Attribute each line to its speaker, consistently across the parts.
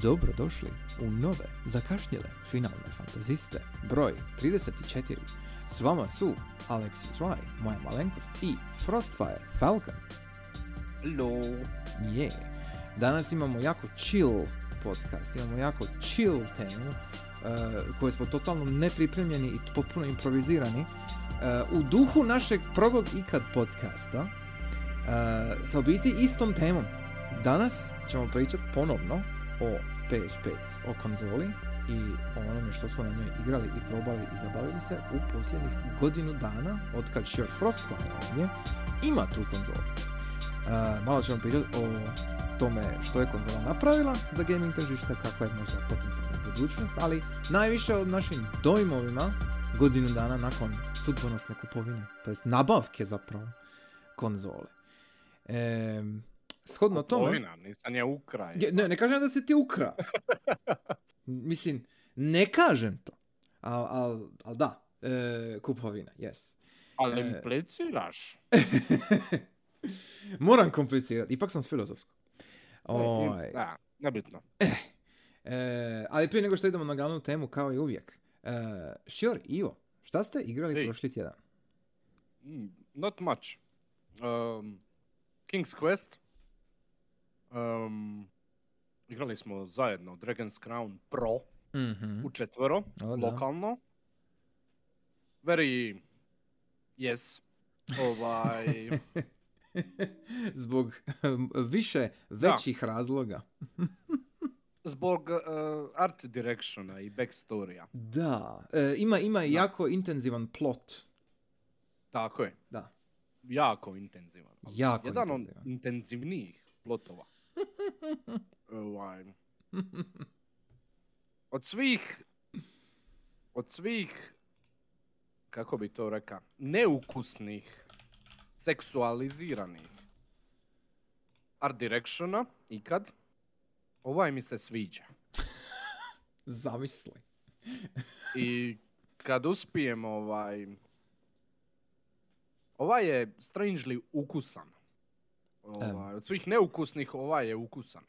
Speaker 1: Dobrodošli u nove, zakašnjele finalne fantaziste, broj 34. S vama su Alexis Rye, moja malenkost i Frostfire Falcon.
Speaker 2: Hello.
Speaker 1: Je. Danas imamo jako chill podcast, imamo jako chill temu uh, koju smo totalno nepripremljeni i potpuno improvizirani uh, u duhu našeg prvog ikad podcasta uh, sa biti istom temom. Danas ćemo pričati ponovno o PS5, o konzoli i o onome što smo na njoj igrali i probali i zabavili se u posljednjih godinu dana od kad Sheer Frostfire ovdje ima tu konzolu. Uh, malo ćemo pričati o tome što je konzola napravila za gaming tržište, kakva je možda potencijalna budućnost, ali najviše o našim dojmovima godinu dana nakon sudbonosne kupovine, to jest nabavke zapravo konzole. E, shodno tome...
Speaker 2: Kupovina, nisam je ukraj.
Speaker 1: Je, ne, ne kažem da si ti ukra. Mislim, ne kažem to. Al, al, al da, e, kupovina, yes.
Speaker 2: Ali
Speaker 1: e-
Speaker 2: impliciraš.
Speaker 1: Moram komplicirati, ipak sam s filozofsko.
Speaker 2: E,
Speaker 1: Ovaj,
Speaker 2: Da, nebitno.
Speaker 1: e, ali prije nego što idemo na glavnu temu, kao i uvijek. E, Šior, Ivo, šta ste igrali
Speaker 2: Ej.
Speaker 1: prošli tjedan?
Speaker 2: Mm, Not much. Um, King's Quest. Um, igrali smo zajedno Dragon's Crown Pro
Speaker 1: Mhm.
Speaker 2: u četvero,
Speaker 1: O, da.
Speaker 2: lokalno. Very... Yes. Ovaj...
Speaker 1: Zbog više većih razloga.
Speaker 2: zbog uh, art directiona i backstorya.
Speaker 1: Da, e, ima, ima
Speaker 2: Da.
Speaker 1: jako intenzivan plot.
Speaker 2: Tako je.
Speaker 1: Da.
Speaker 2: Jako intenzivan.
Speaker 1: Jako
Speaker 2: Jedan od
Speaker 1: intenzivan.
Speaker 2: intenzivnijih plotova. Ovaj, od svih od svih kako bi to rekao neukusnih seksualiziranih art directiona ikad ovaj mi se sviđa.
Speaker 1: Zamisli.
Speaker 2: i kad uspijem ovaj ovaj je strangely ukusan ovaj, od svih neukusnih ovaj je ukusan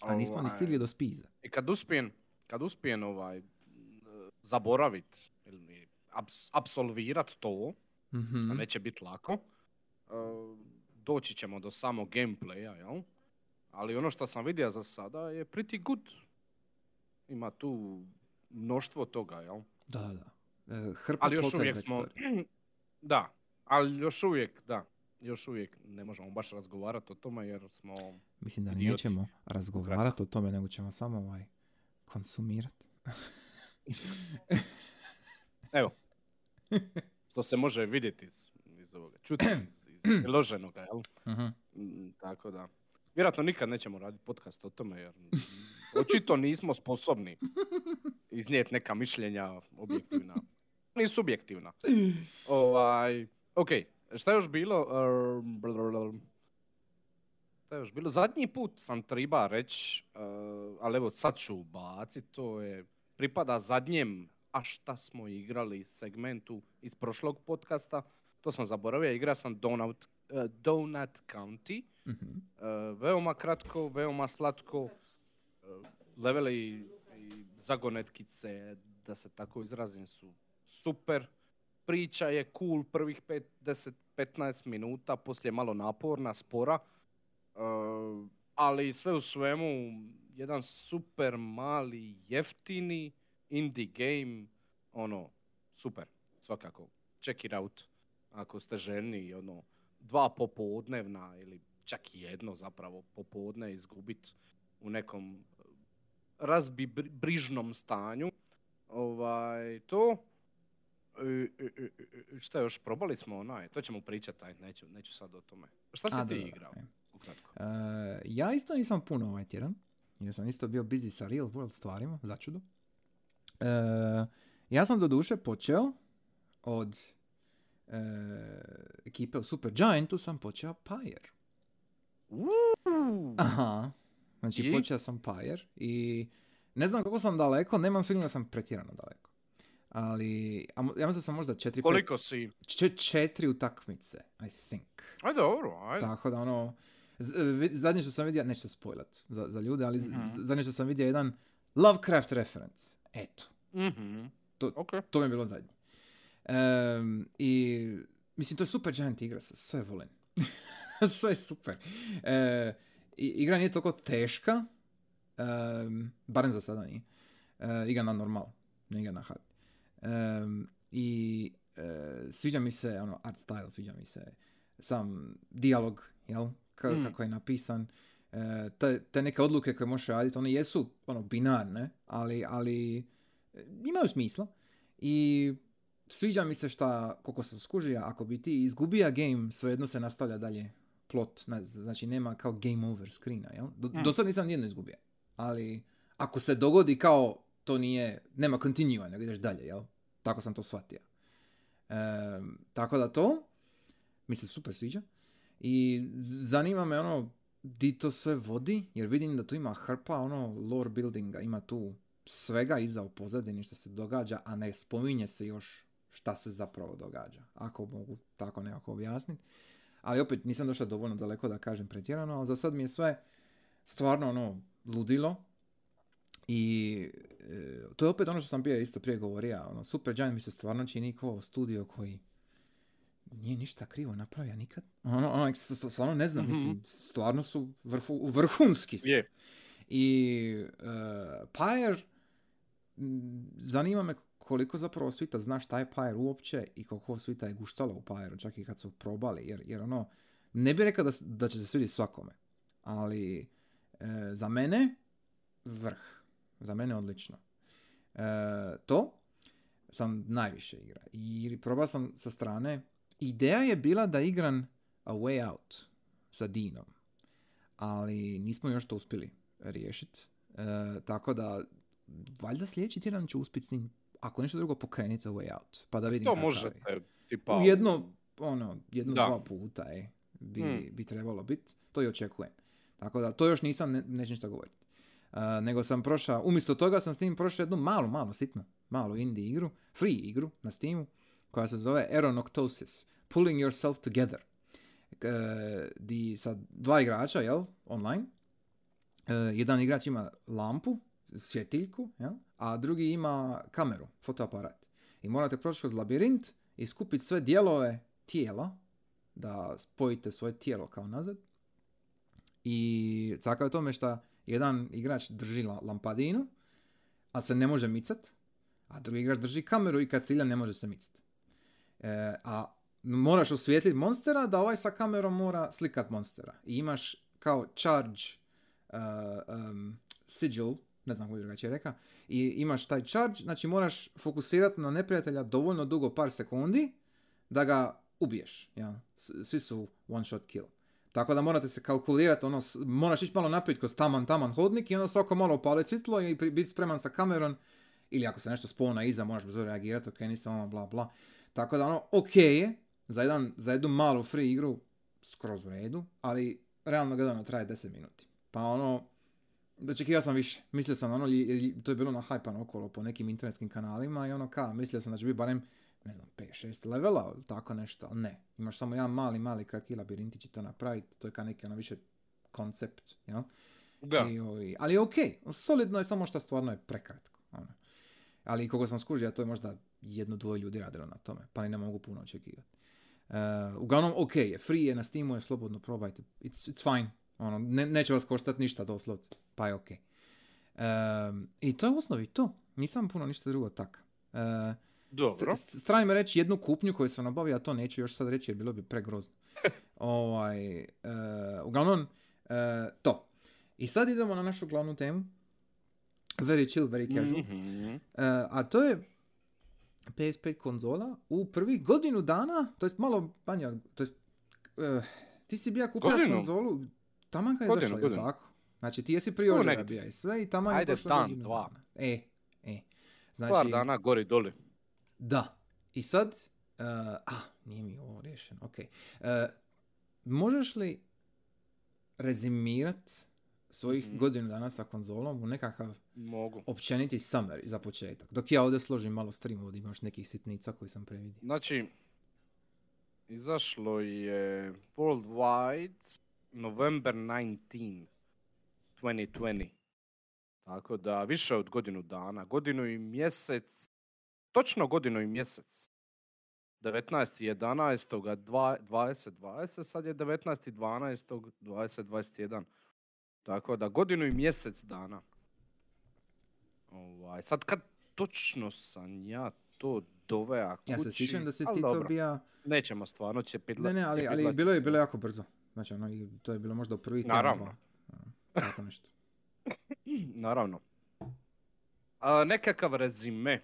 Speaker 1: A nismo ni
Speaker 2: Ovaj,
Speaker 1: stigli do spiza.
Speaker 2: I kad uspijem, kad uspijem ovaj, zaboravit ili abs- apsolvirat to,
Speaker 1: Mhm.
Speaker 2: a neće biti lako, e, doći ćemo do samog gameplaya, jel? Ali ono što sam vidio za sada je pretty good. Ima tu mnoštvo toga, jel?
Speaker 1: Da, da. E, hrpa
Speaker 2: Ali još uvijek smo... da, ali još uvijek, da. Još uvijek ne možemo baš razgovarati o tome jer smo...
Speaker 1: Mislim da
Speaker 2: idioti.
Speaker 1: nećemo razgovarati o tome, nego ćemo samo ovaj konsumirati.
Speaker 2: Evo. Što se može vidjeti iz, iz ovoga, čuti iz, iz priloženoga, jel? Mm, Tako da. Vjerojatno nikad nećemo raditi podcast o tome, jer očito nismo sposobni iznijeti neka mišljenja objektivna. Ni subjektivna. Ovaj, ok, šta je još bilo? Šta je još bilo? Zadnji put sam triba reći, uh, ali evo sad ću bacit, to je, pripada zadnjem, a šta smo igrali segmentu iz prošlog podcasta. To sam zaboravio, igra sam Donut, uh, Donut County.
Speaker 1: Mhm.
Speaker 2: Uh, veoma kratko, veoma slatko. Uh, leveli i zagonetkice, da se tako izrazim, su super. Priča je cool prvih 5, 10, 15 minuta, poslije malo naporna, spora. Uh, ali sve u svemu, jedan super mali, jeftini indie game, ono, super, svakako. Check it out, ako ste ženi i ono, dva popodnevna ili čak jedno zapravo popodne izgubit u nekom eh, razbi bri- brižnom stanju. Ovaj, to. Šta još, probali smo onaj, to ćemo pričati, aj, neću, neću sad o tome. Šta si
Speaker 1: A,
Speaker 2: ti
Speaker 1: dobro,
Speaker 2: igrao,
Speaker 1: e.
Speaker 2: ukratko?
Speaker 1: E, ja isto nisam puno ovaj tjedan, jer sam isto bio busy sa real world stvarima, začudo. E, ja sam do duše počeo od e, ekipe u Super Giantu sam počeo Pyre. Aha. Znači
Speaker 2: I?
Speaker 1: počeo sam Pyre i ne znam kako sam daleko, nemam film da sam pretjerano daleko. Ali, ja mislim da sam možda četiri,
Speaker 2: koliko
Speaker 1: pet,
Speaker 2: si?
Speaker 1: četiri utakmice, I think.
Speaker 2: Aj dobro, ajde.
Speaker 1: Tako da ono, Zadnje što sam vidio, neću spojlat za, za ljude, ali
Speaker 2: Mhm.
Speaker 1: zadnje što sam vidio je jedan Lovecraft reference. Eto,
Speaker 2: Mhm.
Speaker 1: To-
Speaker 2: Ok.
Speaker 1: to mi je bilo zadnje. Em, I, mislim, to je super giant igra, sve volim. sve je super. E, igra nije toliko teška, em, barem za sada nije. E, igra na normal, ne igra na hard. Em, I e, sviđa mi se, ono, art style, sviđa mi se sam dijalog, jel? Ka-
Speaker 2: Mm.
Speaker 1: Kako je napisan. E, te, te neke odluke koje možeš raditi, one jesu, ono, binarne, ali, ali e, imaju smisla. I sviđa mi se šta, koliko sam skužio, ako bi ti izgubija game, svejedno se nastavlja dalje plot, na- znači nema kao game over screena, jel? Do,
Speaker 2: Mm.
Speaker 1: do sad nisam nijedno izgubio, ali ako se dogodi kao to nije, nema continue, nego ideš dalje, jel? Tako sam to shvatio. Em, tako da to, mi se super sviđa. I zanima me ono, di to sve vodi, jer vidim da tu ima hrpa ono lore buildinga, ima tu svega iza u pozadini što se događa, a ne spominje se još šta se zapravo događa, ako mogu tako nekako objasniti. Ali opet nisam došao dovoljno daleko da kažem pretjerano, ali za sad mi je sve stvarno ono ludilo. I e, to je opet ono što sam bio isto prije govorio, ono, Super Giant mi se stvarno čini kao studio koji nije ništa krivo napravio nikad. Ono, ono, stvarno ne znam,
Speaker 2: Mhm.
Speaker 1: mislim, stvarno su vrhu, vrhunski su.
Speaker 2: Je.
Speaker 1: I uh, Pyre, zanima me koliko zapravo svita zna šta je Pyre uopće i koliko svita je guštalo u Pyre, čak i kad su probali, jer, jer ono, ne bih rekao da, da će se svidjeti svakome, ali e, za mene vrh, za mene odlično. E, to sam najviše igra i probao sam sa strane, ideja je bila da igram A Way Out sa Dinom, ali nismo još to uspjeli riješiti. E, tako da, valjda sljedeći tjedan ću uspjeti s njim, ako nešto drugo pokrenite A Way Out, pa da vidim
Speaker 2: To
Speaker 1: je.
Speaker 2: možete, tipa...
Speaker 1: U jedno, ono, jedno,
Speaker 2: Da.
Speaker 1: dva puta, e, bi,
Speaker 2: Hmm.
Speaker 1: bi trebalo biti. To i očekujem. Tako da, to još nisam, ne, neću ništa govoriti. Uh, nego sam prošao, umjesto toga sam s tim prošao jednu malu, malu, sitnu, malu indie igru, free igru na Steamu, koja se zove Aeronoctosis, Pulling Yourself Together. E, di sa dva igrača, jel, online. E, jedan igrač ima lampu, svjetiljku, jel, a drugi ima kameru, fotoaparat. I morate proći kroz labirint i skupiti sve dijelove tijela, da spojite svoje tijelo kao nazad. I caka je tome što jedan igrač drži la- lampadinu, a se ne može micat, a drugi igrač drži kameru i kad cilja ne može se micat. E, a moraš osvijetliti monstera da ovaj sa kamerom mora slikat monstera. I imaš kao charge uh, um, sigil, ne znam kako drugačije rekao, i imaš taj charge, znači moraš fokusirati na neprijatelja dovoljno dugo, par sekundi, da ga ubiješ. Ja? Svi su one shot kill. Tako da morate se kalkulirati, ono, moraš ići malo naprijed kroz taman, taman hodnik i onda svako malo upaliti svjetlo i biti spreman sa kamerom. Ili ako se nešto spona iza, moraš brzo reagirati, ok, nisam ono, bla, bla. Tako da ono, ok je, za, jedan, za jednu malu free igru, skroz u redu, ali realno gledano traje 10 minuti. Pa ono, očekivao sam više. Mislio sam, ono, to je bilo nahajpano okolo po nekim internetskim kanalima i ono ka, mislio sam da će biti barem, ne znam, 5-6 levela, tako nešto, ali ne. Imaš samo jedan mali, mali kratki labirintić i to napraviti, to je kao neki ono više koncept, jel?
Speaker 2: Da.
Speaker 1: I, ovi- ali je ok, solidno je samo što stvarno je prekratko. Ono. Ali koliko sam skužio, to je možda jedno, dvoje ljudi radilo na tome, pa ni ne mogu puno očekivati. Uh, uglavnom, ok je, free je, na Steamu je, slobodno probajte, it's, it's fine. Ono, ne, neće vas koštati ništa doslovce, pa je ok. Um, I to je u osnovi to. Nisam puno ništa drugo tak. Uh,
Speaker 2: Dobro.
Speaker 1: St- strani me reći jednu kupnju koju sam nabavio, a to neću još sad reći jer bilo bi pregrozno. ovaj, e, uglavnom, e, to. I sad idemo na našu glavnu temu. Very chill, very casual.
Speaker 2: Mhm.
Speaker 1: E, a to je PS5 konzola u prvih godinu dana, to jest malo manje, to jest, ti si bija kupio konzolu, taman kad je
Speaker 2: Godinu,
Speaker 1: došla,
Speaker 2: godinu.
Speaker 1: tako? Znači ti jesi prije bija i sve i taman je
Speaker 2: dan,
Speaker 1: godinu
Speaker 2: dva.
Speaker 1: dana. E, e. Znači,
Speaker 2: Par dana gori doli.
Speaker 1: Da. I sad, uh, a, nije mi ovo riješeno, ok. Uh, možeš li rezimirat svojih
Speaker 2: Mhm.
Speaker 1: godinu dana sa konzolom u nekakav
Speaker 2: Mogu.
Speaker 1: općeniti summary za početak? Dok ja ovdje složim malo stream, ovdje imaš nekih sitnica koji sam previdio.
Speaker 2: Znači, izašlo je Worldwide November 19, 2020. Tako da više od godinu dana, godinu i mjesec, točno godinu i mjesec. 19.11. 2020, sad je 19.12. 2021. Tako da godinu i mjesec dana. Ovaj, sad kad točno sam ja to dovea kući...
Speaker 1: Ja se sjećam da si ti to bija...
Speaker 2: Nećemo stvarno će
Speaker 1: Ne, ne, ali, ali bilo je bilo jako brzo. Znači, ono, i to je bilo možda u prvi
Speaker 2: Naravno.
Speaker 1: dva. Ono, Tako nešto.
Speaker 2: Naravno. A, nekakav rezime.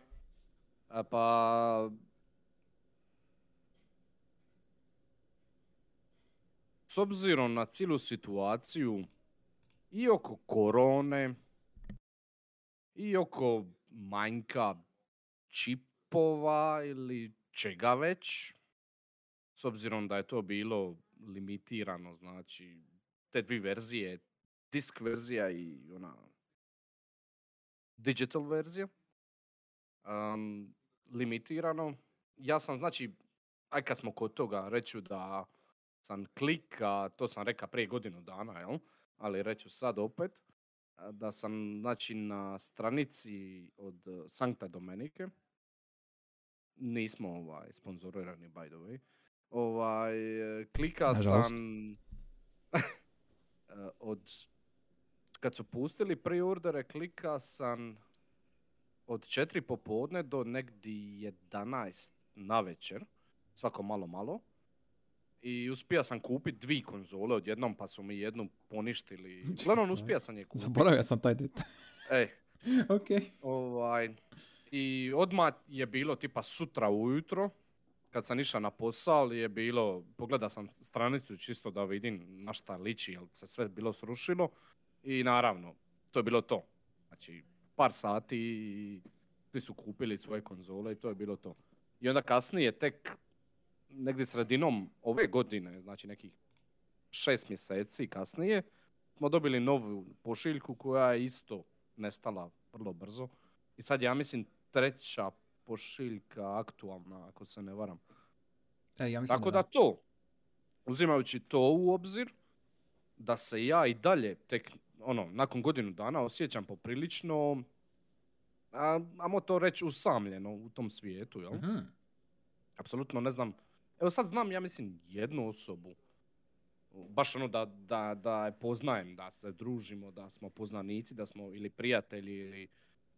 Speaker 2: A, pa... S obzirom na cijelu situaciju i oko korone i oko manjka čipova ili čega već, s obzirom da je to bilo limitirano, znači te dvije verzije, disk verzija i ona digital verzija, um, limitirano. Ja sam, znači, aj kad smo kod toga, reću da sam klika, to sam rekao prije godinu dana, jel? Ali reću sad opet, da sam, znači, na stranici od eh, Sankta Domenike, nismo ovaj, sponzorirani, by the way, ovaj, eh, klika
Speaker 1: Nažalost.
Speaker 2: sam eh, od kad su pustili preordere, klika sam od 4 popodne do negdje 11 na večer, svako malo malo. I uspio sam kupiti dvi konzole odjednom, pa su mi jednu poništili. Uglavnom, uspio sam je kupiti.
Speaker 1: Zaboravio sam taj detalj.
Speaker 2: Ej,
Speaker 1: ok.
Speaker 2: ovaj, I odmah je bilo tipa sutra ujutro, kad sam išao na posao, je bilo, pogleda sam stranicu čisto da vidim na šta liči, jer se sve bilo srušilo. I naravno, to je bilo to. Znači, par sati i svi su kupili svoje konzole i to je bilo to. I onda kasnije, tek negdje sredinom ove godine, znači nekih šest mjeseci kasnije, smo dobili novu pošiljku koja je isto nestala vrlo brzo. I sad ja mislim treća pošiljka aktualna, ako se ne varam.
Speaker 1: E, ja mislim
Speaker 2: Tako da to, uzimajući to u obzir, da se ja i dalje tek, ono, nakon godinu dana osjećam poprilično, a, ajmo to reći, usamljeno u tom svijetu, jel?
Speaker 1: Mhm.
Speaker 2: Apsolutno ne znam. Evo sad znam, ja mislim, jednu osobu. Baš ono da, da, da je poznajem, da se družimo, da smo poznanici, da smo ili prijatelji ili...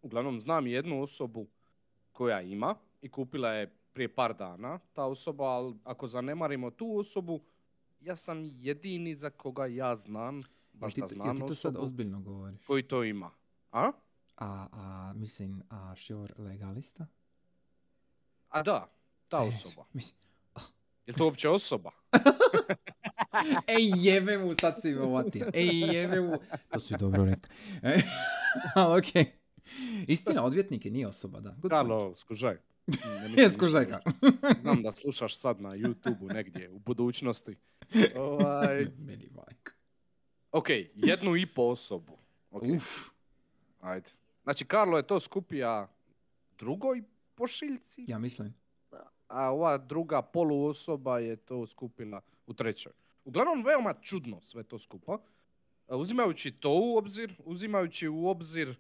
Speaker 2: Uglavnom znam jednu osobu koja ima i kupila je prije par dana ta osoba, ali ako zanemarimo tu osobu, ja sam jedini za koga ja znam, baš
Speaker 1: ti,
Speaker 2: da znam
Speaker 1: ti to sad ozbiljno govoriš?
Speaker 2: koji to ima. A?
Speaker 1: A, a, mislim, a Šior legalista?
Speaker 2: A da, ta
Speaker 1: E,
Speaker 2: osoba.
Speaker 1: mislim,
Speaker 2: Je to uopće osoba?
Speaker 1: Ej, jebe mu, sad si me uvatio. Ej, jebe mu. To si dobro rekao. Ali okej. Istina, odvjetnik je nije osoba, da. Good.
Speaker 2: Karlo, skužaj. Ne
Speaker 1: skužajka.
Speaker 2: loše. Znam da slušaš sad na YouTube-u negdje u budućnosti. Ovaj,
Speaker 1: Meni majka.
Speaker 2: Ok, jednu i po osobu. Ok,
Speaker 1: Uf.
Speaker 2: ajde. Znači, Karlo je to skupija drugoj pošiljci,
Speaker 1: Ja mislim.
Speaker 2: a ova druga poluosoba je to skupila u trećoj. Uglavnom, veoma čudno sve to skupa. A, Uzimajući to u obzir, uzimajući u obzir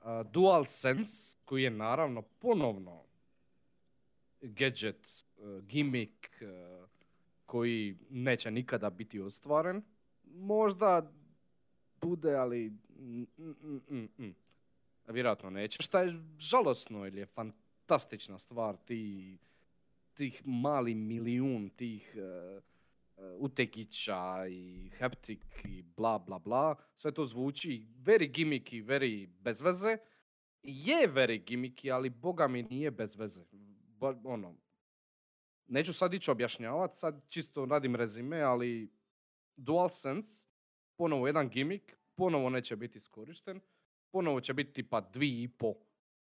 Speaker 2: a, DualSense, koji je naravno ponovno gadget, a, gimmick, a, koji neće nikada biti ostvaren. Možda bude, ali vjerojatno neće. Šta je žalosno ili je fantastična stvar ti, tih mali milijun tih uh, utekića i haptik i bla bla bla. Sve to zvuči very gimmicky, very bez veze. Je very gimmicky, ali boga mi nije bez veze. Ono, neću sad ići objašnjavati, sad čisto radim rezime, ali DualSense, ponovo jedan gimmick, ponovo neće biti iskorišten, ponovo će biti tipa dvi i po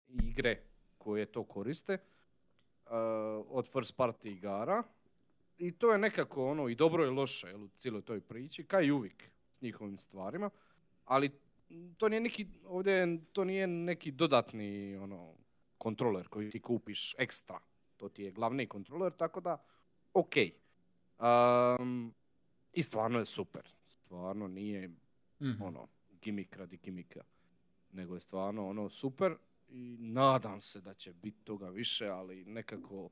Speaker 2: igre koje to koriste uh, od first party igara. I to je nekako ono i dobro i loše jel, u cijeloj toj priči, kao i uvijek s njihovim stvarima. Ali to nije neki, ovdje to nije neki dodatni ono, kontroler koji ti kupiš ekstra. To ti je glavni kontroler, tako da ok. Um, I stvarno je super. stvarno nije
Speaker 1: Mhm.
Speaker 2: ono, gimik radi gimika. Nego je stvarno ono super i nadam se da će biti toga više, ali nekako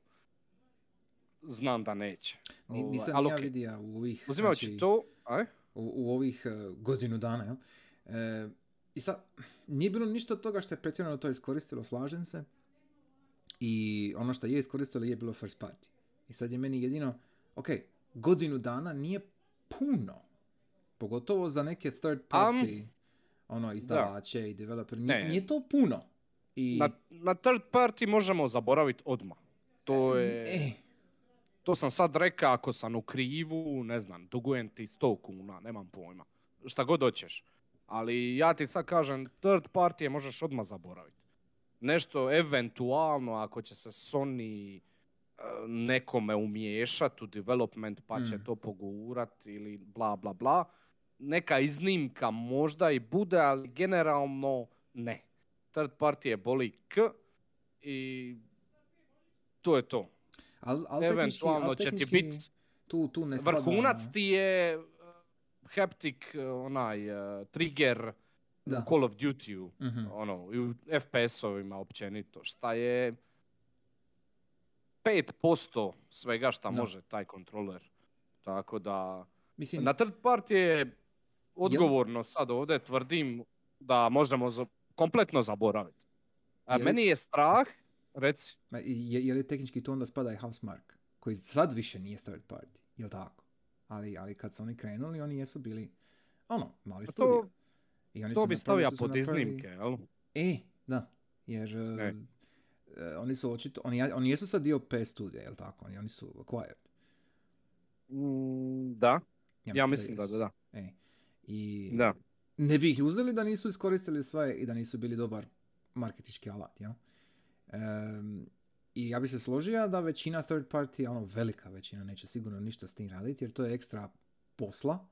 Speaker 2: znam da neće.
Speaker 1: Ni,
Speaker 2: Ovaj,
Speaker 1: nisam
Speaker 2: ali
Speaker 1: ja
Speaker 2: okej.
Speaker 1: vidio u ovih,
Speaker 2: Uzimajući
Speaker 1: znači,
Speaker 2: to, aj?
Speaker 1: u, u ovih e, godinu dana, jel? E, I sad, nije bilo ništa od toga što je pretjerano to iskoristilo, slažem se. I ono što je iskoristilo je bilo first party. I sad je meni jedino, ok, godinu dana nije puno. Pogotovo za neke third party ono, izdavače i developer. Nije, nije to puno. I,
Speaker 2: Na, na third party možemo zaboraviti odmah. To je...
Speaker 1: e,
Speaker 2: To sam sad rekao, ako sam u krivu, ne znam, dugujem ti 100 kuna, nemam pojma. Šta god hoćeš. Ali ja ti sad kažem, third party je možeš odmah zaboraviti. Nešto eventualno, ako će se Sony nekome umiješati u development pa će
Speaker 1: Mm.
Speaker 2: to pogurat ili bla bla bla. Neka iznimka možda i bude, ali generalno ne. Third party je boli k i to je to.
Speaker 1: al, al
Speaker 2: Eventualno
Speaker 1: al
Speaker 2: će ti biti
Speaker 1: tu, tu ne
Speaker 2: vrhunac ti je uh, haptic uh, onaj uh, trigger
Speaker 1: Da.
Speaker 2: u Call of Duty-u,
Speaker 1: Mhm.
Speaker 2: ono, i u FPS-ovima općenito, šta je 5% svega šta
Speaker 1: Da.
Speaker 2: može taj kontroler. Tako da,
Speaker 1: Mislim,
Speaker 2: na third party je odgovorno sad ovdje tvrdim da možemo za- kompletno zaboraviti. A
Speaker 1: Je
Speaker 2: meni je strah, reci,
Speaker 1: Ma, Je, je li tehnički to onda spada i Housemark, koji sad više nije third party, jel tako? Ali, ali kad su oni krenuli, oni jesu bili, ono, mali
Speaker 2: to-
Speaker 1: studio. I oni
Speaker 2: to
Speaker 1: su
Speaker 2: bi stavio pod
Speaker 1: napravili-
Speaker 2: iznimke, jel?
Speaker 1: E, da, jer E.
Speaker 2: e,
Speaker 1: oni su očito, oni, oni jesu sad dio PS studija, jel tako? Oni, oni su acquired.
Speaker 2: Mm, da, ja mislim da,
Speaker 1: jesu.
Speaker 2: da, da.
Speaker 1: E, I
Speaker 2: Da.
Speaker 1: ne bi ih uzeli da nisu iskoristili sve i da nisu bili dobar marketički alat, jel? Em, I ja bi se složio da većina third party, ono velika većina, neće sigurno ništa s tim raditi, jer to je ekstra posla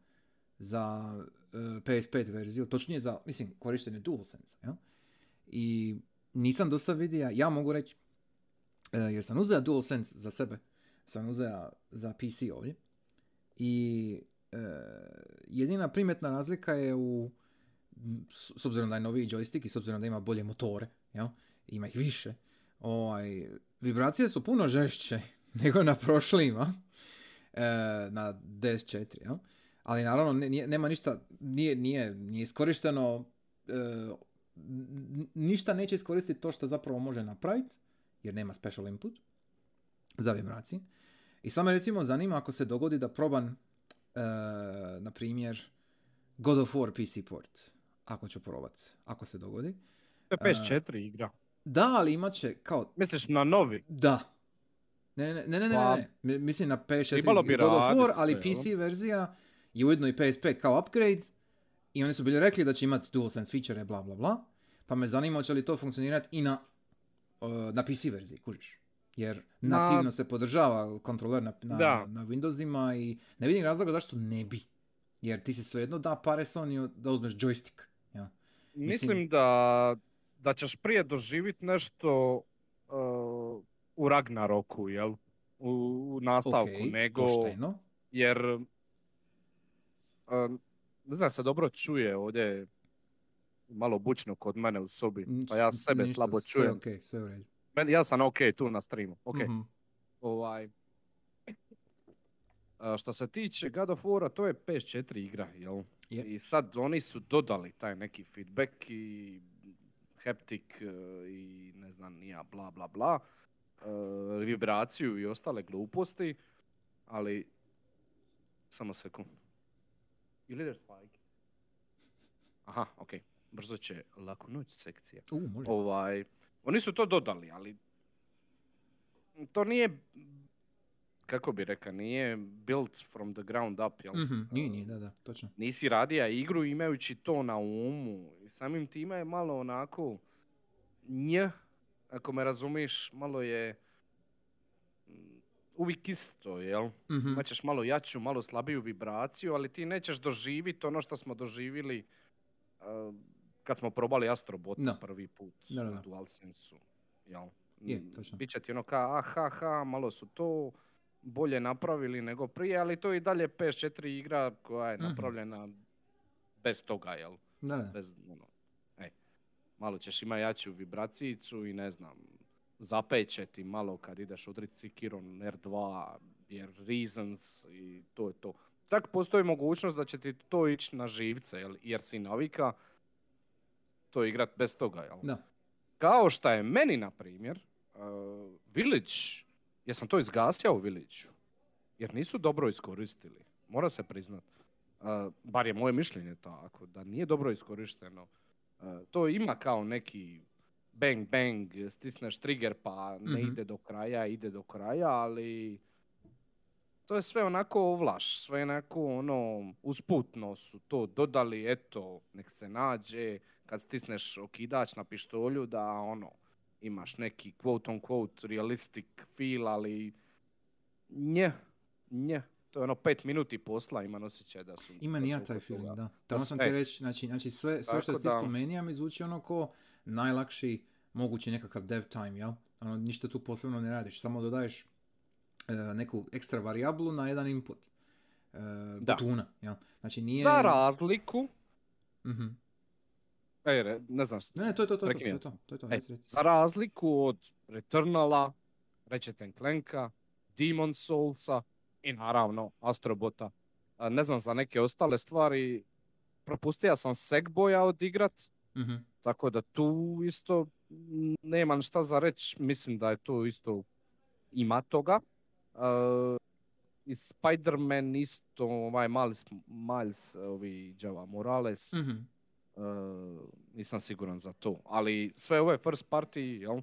Speaker 1: za e, PS5 verziju, točnije za, mislim, korištenje DualSense, jel? I nisam do sad vidio, ja mogu reći, e, jer sam uzeo DualSense za sebe, sam uzeo za PC ovdje, i e, jedina primjetna razlika je u, s, obzirom da je noviji joystick i s obzirom da ima bolje motore, jel? ima ih više, ovaj, vibracije su puno žešće nego na prošlima, e, na DS4, jel? ali naravno nije- nema ništa, nije, nije, nije iskorišteno, e, ništa neće iskoristiti to što zapravo može napraviti, jer nema special input za vibracije. I samo recimo zanima ako se dogodi da probam, e, na primjer, God of War PC port, ako ću probat, ako se dogodi.
Speaker 2: To je PS4 igra.
Speaker 1: Da, ali imat će, kao,
Speaker 2: Misliš na novi?
Speaker 1: da. Ne, ne, ne, ne, ne,
Speaker 2: Pa,
Speaker 1: ne, ne. Mislim na PS4
Speaker 2: trebalo bi
Speaker 1: God of War, ali PC verzija je ujedno i PS5 kao upgrade i oni su bili rekli da će imati DualSense feature, bla bla bla. Pa me zanima hoće li to funkcionirati i na, uh, na PC verziji, kužiš. Jer
Speaker 2: Na-
Speaker 1: nativno se podržava kontroler na, na,
Speaker 2: Da.
Speaker 1: na Windowsima i ne vidim razloga zašto ne bi. Jer ti si svejedno da pare Sony da uzmeš joystick. Ja.
Speaker 2: Mislim da, da ćeš prije doživjeti nešto uh, u Ragnaroku, jel? U, u nastavku,
Speaker 1: Ok,
Speaker 2: nego...
Speaker 1: pošteno.
Speaker 2: Jer... uh, ne znam, se dobro čuje ovdje malo bučno kod mene u sobi,
Speaker 1: N-
Speaker 2: pa ja sebe
Speaker 1: ništa,
Speaker 2: slabo
Speaker 1: sve
Speaker 2: čujem.
Speaker 1: sve u redu.
Speaker 2: Meni, ja sam ok tu na streamu, ok.
Speaker 1: Mhm.
Speaker 2: Ovaj, a, što se tiče God of War, to je PS4 igra, jel?
Speaker 1: Je.
Speaker 2: I sad oni su dodali taj neki feedback i haptic e, i ne znam nija bla bla bla, e, vibraciju i ostale gluposti, ali samo sekund. Ili ideš spike? Aha, ok. Brzo će laku noć sekcija.
Speaker 1: U, može.
Speaker 2: Ovaj, oni su to dodali, ali to nije, kako bi rekao, nije built from the ground up, jel?
Speaker 1: Mhm, Nije, nije, da, da, točno.
Speaker 2: Nisi radija igru imajući to na umu. I samim time je malo onako nj, ako me razumiješ, malo je uvijek isto, jel?
Speaker 1: Mhm.
Speaker 2: Imaćeš malo jaču, malo slabiju vibraciju, ali ti nećeš doživjeti ono što smo doživjeli uh, kad smo probali Astrobota
Speaker 1: Da.
Speaker 2: prvi put
Speaker 1: Da, da,
Speaker 2: u. DualSense-u. Jel?
Speaker 1: Je, točno.
Speaker 2: Biće ti ono kao, aha, ha, malo su to, bolje napravili nego prije, ali to je i dalje PS4 igra koja je
Speaker 1: Mhm.
Speaker 2: napravljena bez toga, jel?
Speaker 1: Da, da.
Speaker 2: Bez, ono, ej, malo ćeš ima jaču vibracijicu i ne znam, zapeće ti malo kad ideš udrit Sikiron R2, jer Reasons i to je to. Čak postoji mogućnost da će ti to ići na živce, jel? jer si navika to igrat bez toga, jel?
Speaker 1: Da.
Speaker 2: Kao što je meni, na primjer, uh, Village, ja sam to izgasio u Village, jer nisu dobro iskoristili, mora se priznat. Uh, bar je moje mišljenje tako, da nije dobro iskorišteno. Uh, to ima kao neki bang bang, stisneš trigger pa ne
Speaker 1: Mhm.
Speaker 2: ide do kraja, ide do kraja, ali to je sve onako ovlaš, sve onako ono, usputno su to dodali, eto, nek se nađe, kad stisneš okidač na pištolju da ono, imaš neki quote on quote realistic feel, ali nje, nje, to je ono pet minuti posla, imam osjećaj da su...
Speaker 1: Ima
Speaker 2: da
Speaker 1: ni
Speaker 2: su
Speaker 1: ja taj feeling, da. Tamo sam ti reći, znači, znači sve, sve što si ti spomenija mi zvuči ono ko najlakši mogući nekakav dev time, jel? Ono, ništa tu posebno ne radiš, samo dodaješ e, neku ekstra varijablu na jedan input. E,
Speaker 2: Da.
Speaker 1: tuna, jel? Znači nije...
Speaker 2: Za razliku,
Speaker 1: Mhm.
Speaker 2: e, re- ne znam,
Speaker 1: Ne, ne, to je to, to, je to, to, je to, je
Speaker 2: E, za razliku od Returnala, Ratchet Clanka, Demon Soulsa i naravno Astrobota. A, Ne znam za neke ostale stvari, propustio sam Sackboya odigrat,
Speaker 1: Mhm.
Speaker 2: tako da tu isto nemam šta za reći, mislim da je to isto ima toga. A, I Spider-Man isto, ovaj Miles, Miles ovi Java Morales,
Speaker 1: Mhm.
Speaker 2: Uh, nisam siguran za to. Ali sve ove first party jel,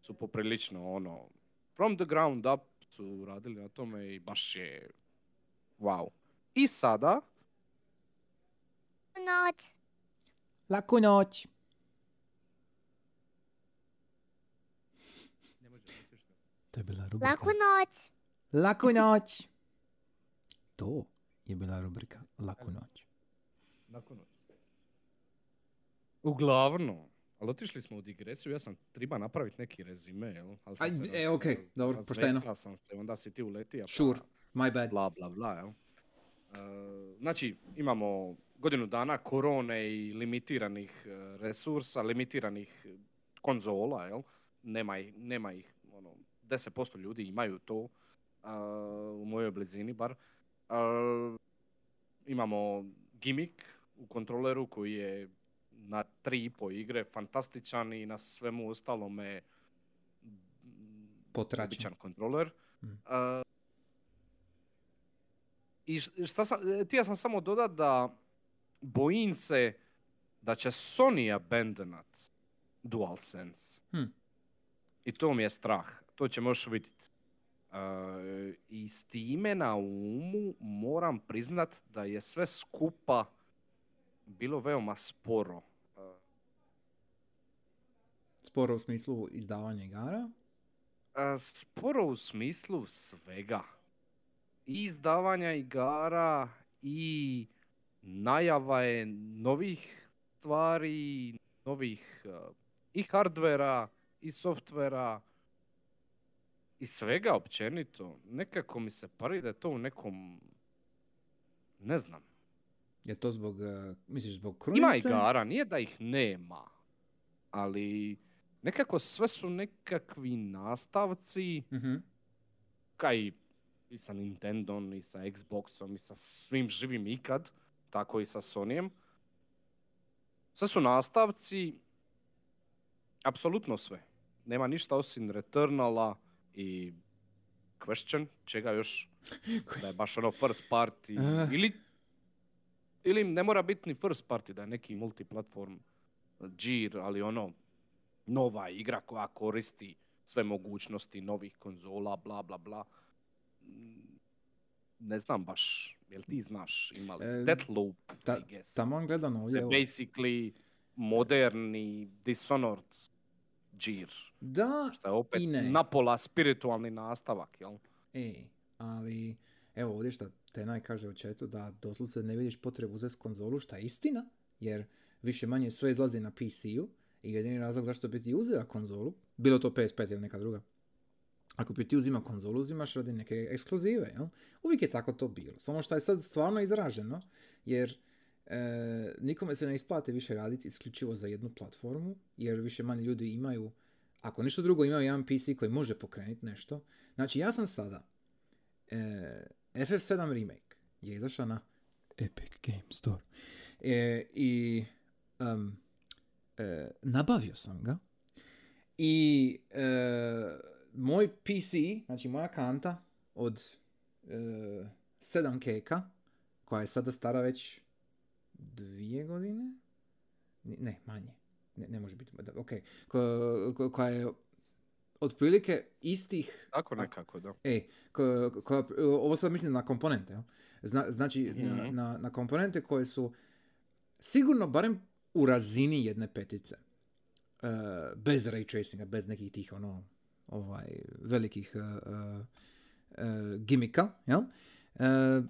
Speaker 2: su poprilično ono, from the ground up su radili na tome i baš je wow. I sada,
Speaker 3: Noć.
Speaker 1: Laku noć. To je bila rubrika.
Speaker 3: Laku noć.
Speaker 1: Laku noć. To je bila rubrika Laku noć.
Speaker 2: nakon Uglavnom, ali otišli smo u digresiju, ja sam treba napraviti neki rezime, jel? Ali sam
Speaker 1: Aj,
Speaker 2: se
Speaker 1: e, okej,
Speaker 2: raz-
Speaker 1: dobro, pošteno.
Speaker 2: sam se, onda si ti uletio. pa-
Speaker 1: Sure, my bad.
Speaker 2: bla bla bla, jel? E, znači, imamo godinu dana korone i limitiranih e, resursa, limitiranih e, konzola, jel? Nema ih, nema ih ono, 10% ljudi imaju to, a, u mojoj blizini bar. Imamo gimmick u kontroleru koji je na tri i po igre fantastičan i na svemu ostalome
Speaker 1: Potračen.
Speaker 2: običan kontroler.
Speaker 1: Mm.
Speaker 2: I šta sam, e, htio sam samo dodat da bojim se da će Sony abandonat DualSense.
Speaker 1: Hm.
Speaker 2: I to mi je strah. To ćemo još vidjeti. I s time na umu moram priznat da je sve skupa bilo veoma sporo. E,
Speaker 1: Sporo u smislu izdavanja igara.
Speaker 2: A, Sporo u smislu svega. I izdavanja igara i najava je novih stvari, novih a, i hardvera i softvera i svega općenito. Nekako mi se pari da je to u nekom, ne znam,
Speaker 1: Je to zbog, uh, misliš zbog
Speaker 2: Ima
Speaker 1: krunice?
Speaker 2: igara, nije da ih nema, ali nekako sve su nekakvi nastavci,
Speaker 1: Mhm.
Speaker 2: kaj i sa Nintendom, i sa Xboxom, i sa svim živim ikad, tako i sa Sonyjem. Sve su nastavci, apsolutno sve. Nema ništa osim Returnala i Question, čega još da je baš ono first party,
Speaker 1: Eh.
Speaker 2: ili, ili ne mora biti ni first party, da je neki multiplatform Gear, ali ono, nova igra koja koristi sve mogućnosti novih konzola, bla bla bla. Mm, Ne znam baš, jel ti znaš, ima li
Speaker 1: E,
Speaker 2: Deathloop,
Speaker 1: ta-
Speaker 2: I guess.
Speaker 1: Tamo gledano ovdje,
Speaker 2: Je
Speaker 1: evo.
Speaker 2: basically moderni Dishonored Gear.
Speaker 1: Da,
Speaker 2: Što je opet
Speaker 1: I ne.
Speaker 2: napola spiritualni nastavak, jel?
Speaker 1: e, ali evo ovdje šta Tenaj kaže u chatu da doslovce ne vidiš potrebu uzeti konzolu, šta je istina, jer više manje sve izlazi na PC-u i jedini razlog zašto bi ti uzela konzolu, bilo to PS5 ili neka druga, ako bi ti uzima konzolu, uzimaš radi neke ekskluzive, jel? Uvijek je tako to bilo. Samo što je sad stvarno izraženo, jer e, nikome se ne isplati više raditi isključivo za jednu platformu, jer više manje ljudi imaju, ako ništa drugo, imaju jedan PC koji može pokrenuti nešto. Znači, ja sam sada, e, FF7 Remake je izašao na Epic Game Store. E, I um, nabavio sam ga i e, moj PC, znači moja kanta od e, 7 keka, koja je sada stara već dvije godine, ne, manje, ne, ne može biti, ok, ko, ko, koja je otprilike istih...
Speaker 2: Tako nekako, da.
Speaker 1: E, ko, ko, ovo sad mislim na komponente, jel? Zna, znači mm-hmm. na, na, na komponente koje su sigurno barem u razini jedne petice. Uh, bez ray tracinga, bez nekih tih ono ovaj velikih uh, uh, gimika, jel? Uh,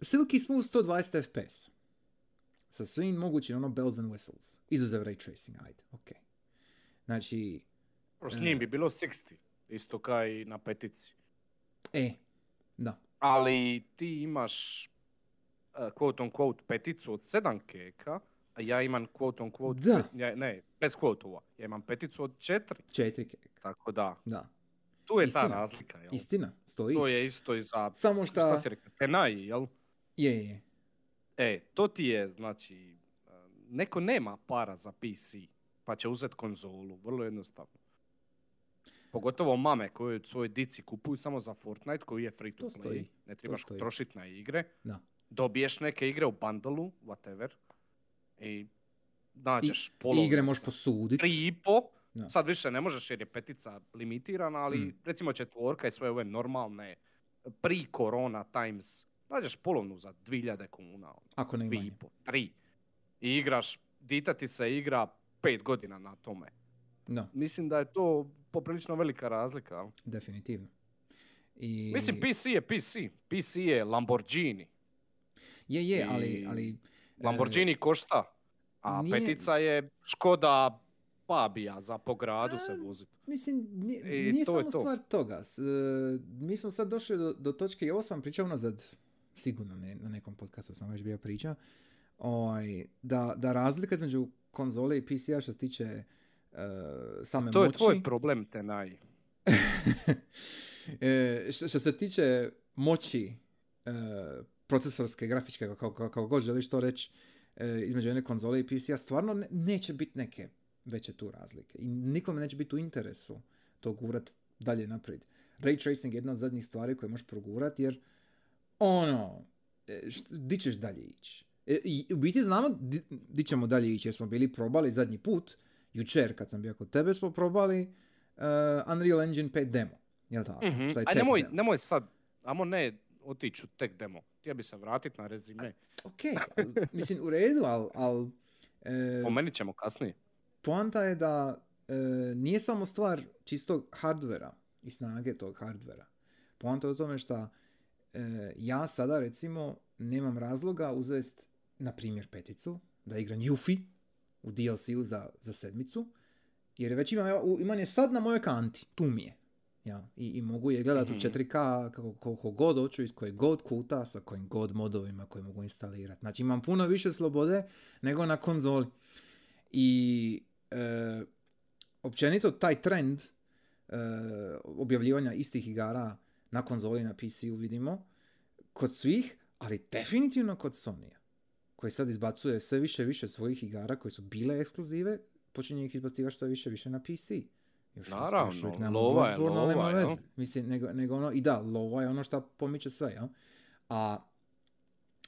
Speaker 1: Silky Smooth 120 FPS. Sa svim mogućim ono bells and whistles. Izuzev ray tracing, ajde, ok. Znači...
Speaker 2: S njim bi bilo 60, isto kao i na petici.
Speaker 1: E, da.
Speaker 2: Ali ti imaš uh, quote on quote peticu od 7 keka, ja imam quote on quote...
Speaker 1: Da.
Speaker 2: Ja, ne, bez quote Ja imam peticu od 4.
Speaker 1: 4 keka.
Speaker 2: Tako da.
Speaker 1: Da.
Speaker 2: Tu je
Speaker 1: Istina.
Speaker 2: ta razlika, jel?
Speaker 1: Istina, stoji.
Speaker 2: To je isto i za...
Speaker 1: Samo šta...
Speaker 2: Šta si rekao? Tenai, jel?
Speaker 1: Je, je.
Speaker 2: E, to ti je, znači, neko nema para za PC, pa će uzeti konzolu, vrlo jednostavno. Pogotovo mame koje svoje dici kupuju samo za Fortnite koji je free to,
Speaker 1: To
Speaker 2: play,
Speaker 1: stoji,
Speaker 2: ne trebaš trošiti na igre.
Speaker 1: Da.
Speaker 2: Dobiješ neke igre u bundlu, whatever, i nađeš
Speaker 1: I
Speaker 2: polovnu
Speaker 1: igre možeš posuditi.
Speaker 2: tri i po,
Speaker 1: Da.
Speaker 2: sad više ne možeš jer je petica limitirana, ali
Speaker 1: Mm.
Speaker 2: recimo četvorka i sve ove normalne pre-corona times, nađeš polovnu za 2000 kuna. ono
Speaker 1: Ako ne
Speaker 2: i po, tri. I igraš, dita ti se igra pet godina na tome.
Speaker 1: Da,
Speaker 2: Mislim da je to poprilično velika razlika.
Speaker 1: definitivno. I...
Speaker 2: Mislim, PC je PC. PC je Lamborghini.
Speaker 1: Je, je, ali...
Speaker 2: i-
Speaker 1: ali e,
Speaker 2: Lamborghini košta, a
Speaker 1: nije-
Speaker 2: petica je Škoda Fabija za po gradu se voziti.
Speaker 1: Mislim, nije, nije
Speaker 2: to je
Speaker 1: samo
Speaker 2: to.
Speaker 1: stvar toga. S- e, mi smo sad došli do, do točke, i ovo sam pričao unazad, sigurno ne, na nekom podcastu sam već bio pričao, ovaj, da, da razlika između konzole i PC-a što se tiče e, same
Speaker 2: To je
Speaker 1: moći...
Speaker 2: tvoj problem, Tenaj.
Speaker 1: E, što, što se tiče moći e, procesorske, grafičke, kako, kako, kako god želiš to reći, e, između jedne konzole i PC-a, stvarno ne- neće biti neke veće tu razlike. I nikome neće biti u interesu to gurat dalje naprijed. Ray tracing je jedna od zadnjih stvari koje možeš progurat, jer ono, e, št- di ćeš dalje ići? E, I u biti znamo di, di ćemo dalje ići, jer smo bili probali zadnji put, jučer kad sam bio kod tebe smo probali uh, Unreal Engine 5 demo. Jel tako?
Speaker 2: Mhm.
Speaker 1: Šta je
Speaker 2: Aj nemoj,
Speaker 1: demo.
Speaker 2: nemoj sad, amo ne otići u tek demo. Htio bi se vratiti na rezime.
Speaker 1: Ok, mislim u redu, ali al, e,
Speaker 2: Spomenut ćemo kasnije.
Speaker 1: poanta je da e, nije samo stvar čistog hardvera i snage tog hardvera. Poanta je u tome što e, ja sada recimo nemam razloga uzest na primjer peticu da igram Yuffie u DLC-u za, za sedmicu jer već imam, imam je sad na mojoj kanti, tu mi je. Ja, i, i mogu je gledati
Speaker 2: Mhm.
Speaker 1: u 4K kako, koliko god hoću, iz kojeg god kuta, sa kojim god modovima koje mogu instalirati. Znači imam puno više slobode nego na konzoli. I e, općenito taj trend e, objavljivanja istih igara na konzoli na PC-u vidimo kod svih, ali definitivno kod Sonija koji sad izbacuje sve više više svojih igara koje su bile ekskluzive, počinje ih izbacivati sve više više na PC. Još,
Speaker 2: Naravno,
Speaker 1: još uvijek nema
Speaker 2: lova je
Speaker 1: nema
Speaker 2: lova,
Speaker 1: veze. Mislim, nego, nego ono, i da, lova je ono što pomiče sve, jel? A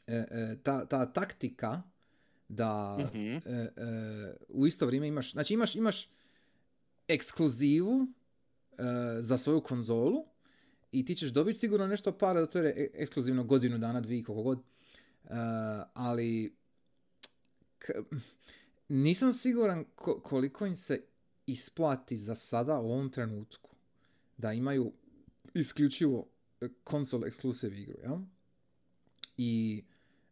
Speaker 1: e, e, ta, ta taktika da
Speaker 2: Mhm.
Speaker 1: e, e, u isto vrijeme imaš, znači imaš, imaš ekskluzivu e, za svoju konzolu i ti ćeš dobiti sigurno nešto para da to je e- ekskluzivno godinu dana, dvije, koliko god. E, ali k- nisam siguran ko- koliko im se isplati za sada u ovom trenutku da imaju isključivo konsol ekskluziv igru, jel? I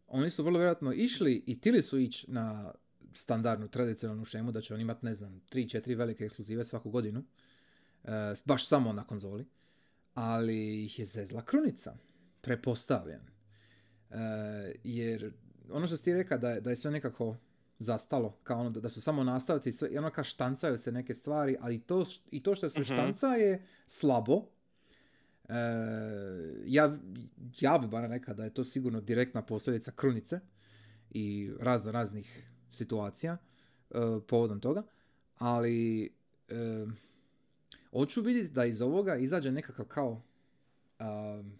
Speaker 1: oni su vrlo vjerojatno išli i tili su ići na standardnu, tradicionalnu šemu da će oni imati, ne znam, 3-4 velike ekskluzive svaku godinu. e, baš samo na konzoli. ali ih je zezla krunica, prepostavljam. E, jer ono što ti rekao da da je sve nekako zastalo, kao ono da su samo nastavci i, sve, i ono kao štancaju se neke stvari, ali to, i to što se
Speaker 2: Mhm.
Speaker 1: štanca je slabo. E, ja, ja bi bar rekao da je to sigurno direktna posljedica krunice i razno raznih situacija e, povodom toga, ali e, hoću vidjeti da iz ovoga izađe nekakav kao um,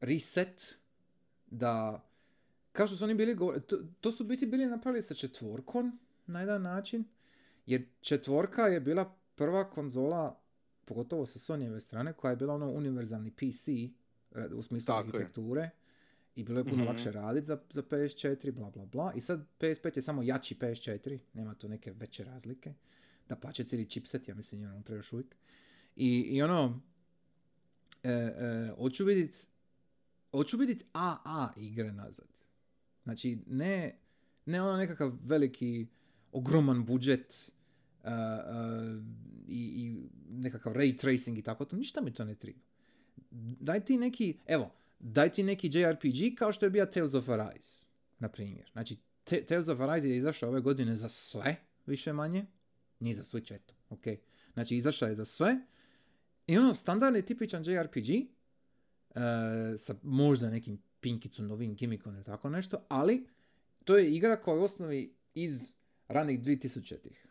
Speaker 1: reset da kao što su oni bili govor- to, to su biti bili napravili sa četvorkom na jedan način jer četvorka je bila prva konzola pogotovo sa Sonyjeve strane koja je bila ono univerzalni PC u smislu
Speaker 2: Tako je.
Speaker 1: arhitekture i bilo je puno
Speaker 2: Mhm.
Speaker 1: lakše raditi za, za PS4 bla bla bla i sad PS5 je samo jači PS4 nema tu neke veće razlike da pače cijeli chipset ja mislim je unutra još uvijek i, i ono e, e, hoću vidjeti hoću vidjeti AA igre nazad. Znači, ne, ne ono nekakav veliki, ogroman budžet uh, uh, i, i nekakav ray tracing i tako to, ništa mi to ne treba. Daj ti neki, evo, daj ti neki JRPG kao što je bio Tales of Arise, na primjer. Znači, Te- Tales of Arise je izašao ove godine za sve, više manje. Nije za Switch, eto, ok. Znači, izašao je za sve. I ono, standardni tipičan JRPG, e, sa možda nekim pinkicu novim gimikom ili tako nešto, ali to je igra koja je u osnovi iz ranih 2000-ih.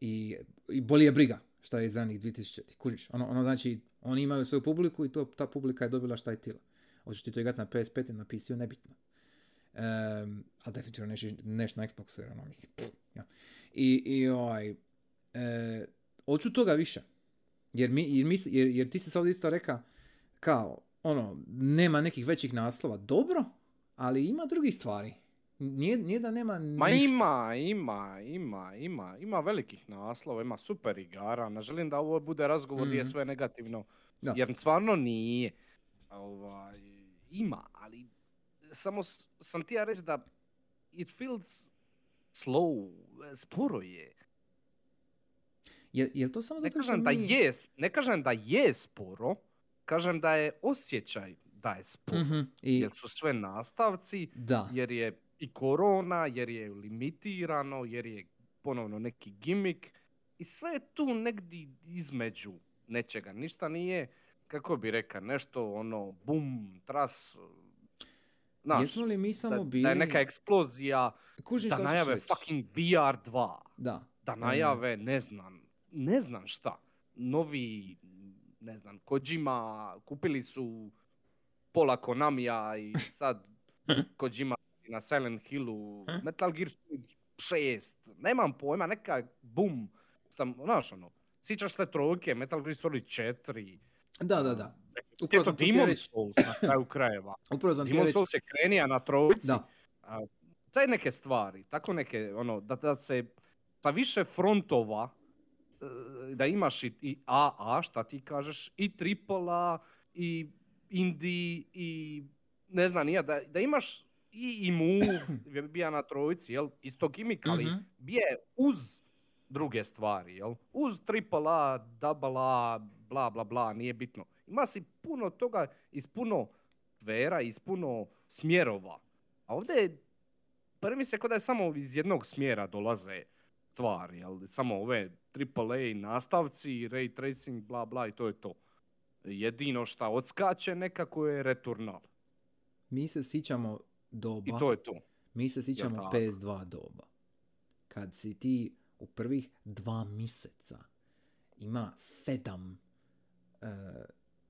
Speaker 1: I, I boli je briga šta je iz ranih 2000-ih. Kužiš, ono, ono znači, oni imaju svoju publiku i to, ta publika je dobila šta je tila. Hoćeš ti to igrati na PS5 ili na PC-u, nebitno. Um, ali definitivno neš, neš na Xboxu, jer ono, mislim, ja. I, i ovaj, e, hoću toga više. Jer, mi, jer, mi, jer, jer ti si sad isto reka, kao, ono, nema nekih većih naslova. Dobro, ali ima drugih stvari. Nije, nije da nema
Speaker 2: Ma
Speaker 1: ništa.
Speaker 2: ima, ima, ima, ima, ima velikih naslova, ima super igara. Ne želim da ovo bude razgovor gdje je
Speaker 1: Mhm.
Speaker 2: sve negativno,
Speaker 1: Da.
Speaker 2: jer stvarno nije. Ovaj, ima, ali samo sam ti ja reći da it feels slow, sporo je.
Speaker 1: Je, je to samo
Speaker 2: Ne
Speaker 1: što
Speaker 2: kažem da
Speaker 1: mi-
Speaker 2: je, s- ne kažem da je sporo, kažem da je osjećaj da je sporo.
Speaker 1: Mhm, i,
Speaker 2: Jer su sve nastavci,
Speaker 1: da.
Speaker 2: jer je i korona, jer je limitirano, jer je ponovno neki gimik i sve je tu negdje između nečega. Ništa nije, kako bi rekao, nešto ono bum, tras, znaš,
Speaker 1: Jesmo li mi samo
Speaker 2: da,
Speaker 1: bili...
Speaker 2: da je neka eksplozija,
Speaker 1: Kužiš
Speaker 2: da najave
Speaker 1: reći.
Speaker 2: fucking VR 2,
Speaker 1: Da.
Speaker 2: da najave, ne znam, ne znam šta, novi, ne znam, Kojima, kupili su pola Konamija i sad Kojima na Silent Hillu, Metal Gear Solid 6, nemam pojma, neka bum, sam, znaš ono, sjećaš se trojke, Metal Gear Solid 4,
Speaker 1: Da, da, da. Upravo sam
Speaker 2: Demon
Speaker 1: reći.
Speaker 2: Souls na kraju krajeva.
Speaker 1: Upravo sam
Speaker 2: Demon
Speaker 1: reći.
Speaker 2: Souls je krenija na trojici,
Speaker 1: Da.
Speaker 2: a, taj neke stvari, tako neke, ono, da, da se sa više frontova, da imaš i, i AA, šta ti kažeš, i AAA, i indie, i ne znam, nija, da, da imaš i, i move, bija na trojici, jel, isto gimik, ali
Speaker 1: Mhm.
Speaker 2: bije uz druge stvari, jel, uz AAA, double A, bla, bla, bla, nije bitno. Ima si puno toga iz puno sfera, iz puno smjerova. A ovdje je, prvi se kao da je samo iz jednog smjera dolaze stvari, jel? samo ove AAA nastavci, ray tracing, bla bla i to je to. Jedino šta odskače nekako je Returnal.
Speaker 1: Mi se sjećamo doba.
Speaker 2: I to je to.
Speaker 1: Mi se sjećamo
Speaker 2: tako?
Speaker 1: PS2 doba. Kad si ti u prvih dva mjeseca ima sedam e,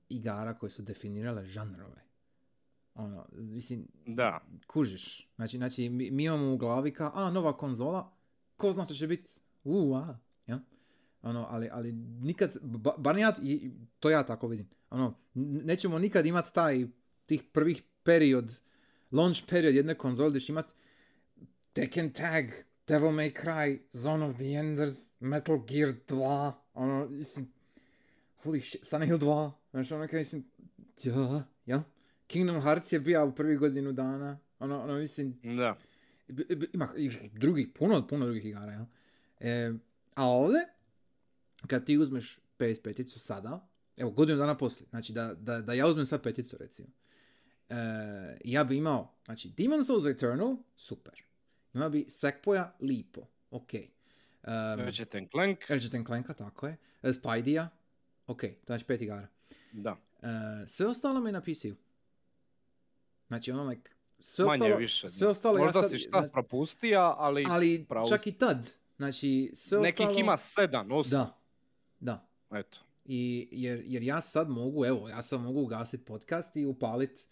Speaker 1: igara koje su definirale žanrove. Ono, mislim,
Speaker 2: Da.
Speaker 1: kužiš. Znači, znači mi, imamo u glavi kao, a, nova konzola, ko zna što će biti? U, a, ja? Ono, ali, ali nikad, ba, bar ja, to ja tako vidim. Ono, nećemo nikad imati taj, tih prvih period, launch period jedne konzole gdje će imat Tekken Tag, Devil May Cry, Zone of the Enders, Metal Gear 2, ono, mislim, holy shit, Silent Hill 2, znači ono kaj mislim, ja, ja, Kingdom Hearts je bio u prvih godinu dana, ono, ono, mislim,
Speaker 2: Da.
Speaker 1: ima drugih, puno, puno drugih igara, ja. E, a ovdje, kad ti uzmeš PS5 sada, evo, godinu dana poslije, znači da, da, da ja uzmem sad peticu recimo, e, ja bi imao, znači Demon Souls Eternal, super. Ima bi Sackboya, lipo, ok. Um,
Speaker 2: Ratchet and Clank.
Speaker 1: Ratchet and Clanka, tako je. Uh, Spidey-a, ok, to znači pet igara.
Speaker 2: Da.
Speaker 1: Uh, sve ostalo mi je na PC-u. Znači ono like, sve
Speaker 2: Manje
Speaker 1: ostalo,
Speaker 2: više.
Speaker 1: sve ostalo, ja
Speaker 2: Možda
Speaker 1: sad-
Speaker 2: si šta
Speaker 1: znači-
Speaker 2: propustija, ali,
Speaker 1: ali
Speaker 2: pravo
Speaker 1: čak i tad, znači sve
Speaker 2: nekih
Speaker 1: ostalo...
Speaker 2: ima sedam, osam.
Speaker 1: Da, da.
Speaker 2: Eto.
Speaker 1: I, jer, jer ja sad mogu, evo, ja sad mogu ugasit podcast i upalit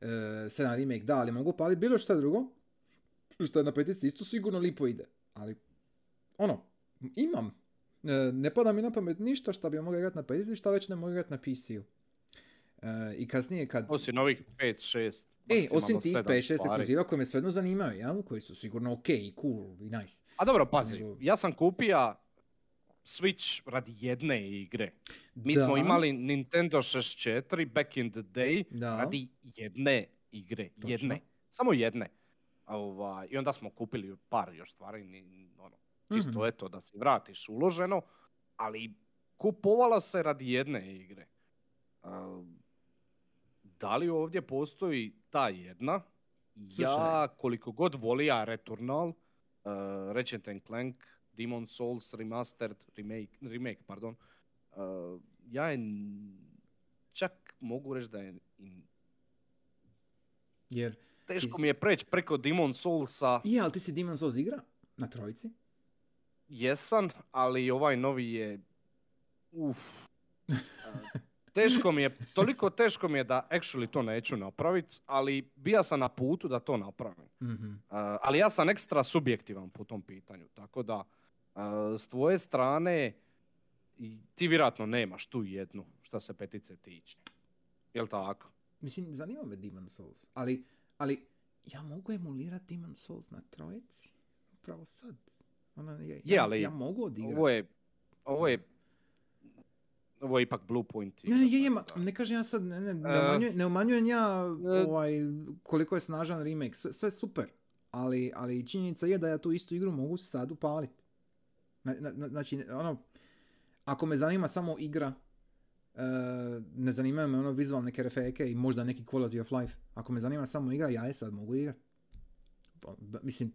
Speaker 1: uh, se na remake, da, ali mogu upalit bilo šta drugo, što na petici isto sigurno lipo ide. Ali, ono, imam. E, ne pada mi na pamet ništa što bi mogao igrati na petici, šta već ne mogu igrati na PC-u. E, I kasnije kad...
Speaker 2: Osim novih 5, 6,
Speaker 1: E, osim tih
Speaker 2: 7
Speaker 1: 5-6
Speaker 2: stvari.
Speaker 1: ekskluziva koje me svejedno zanimaju, jel? Koji su sigurno ok i cool i nice.
Speaker 2: A dobro, pazi, ja sam kupija Switch radi jedne igre. Mi
Speaker 1: Da.
Speaker 2: smo imali Nintendo 64 back in the day
Speaker 1: Da.
Speaker 2: radi jedne igre.
Speaker 1: Točno.
Speaker 2: Jedne. Samo jedne. A Ovaj, I onda smo kupili par još stvari, ni- ono, čisto
Speaker 1: Mhm.
Speaker 2: eto da si vratiš uloženo, ali kupovalo se radi jedne igre. A, da li ovdje postoji ta jedna? Ja, koliko god volija Returnal, uh, Ratchet Clank, Demon Souls Remastered, remake, remake pardon, uh, ja je n- čak mogu reći da je in-
Speaker 1: Jer,
Speaker 2: teško
Speaker 1: Ti-
Speaker 2: mi je preći preko Demon Soulsa,
Speaker 1: je, ali ti si Demon's Souls igra na trojici?
Speaker 2: jesam, ali ovaj novi je, uf, Uh, teško mi je, toliko teško mi je da actually to neću napraviti, ali bija sam na putu da to napravim.
Speaker 1: Mhm.
Speaker 2: Uh, ali ja sam ekstra subjektivan po tom pitanju, tako da uh, s tvoje strane ti vjerojatno nemaš tu jednu što se petice tiče. Jel tako?
Speaker 1: Mislim, zanima me Demon Souls, ali, ali ja mogu emulirati Demon Souls na trojici? Upravo sad. Ono, je,
Speaker 2: Je,
Speaker 1: ja,
Speaker 2: ali
Speaker 1: ja mogu odigrati.
Speaker 2: Ovo je, ovo je, ovo je ipak Blue Point.
Speaker 1: Ne, ne, je, je, ma, ne kažem ja sad, ne, ne, ne,
Speaker 2: E,
Speaker 1: umanjujem, ne umanjujem ja
Speaker 2: e,
Speaker 1: ovaj, koliko je snažan remake, sve, sve super, ali, ali činjenica je da ja tu istu igru mogu sad upaliti. Na, na- na- znači, ono, ako me zanima samo igra, e, ne zanimaju me ono vizualne neke refeke i možda neki quality of life. Ako me zanima samo igra, ja je sad mogu igrati. Mislim,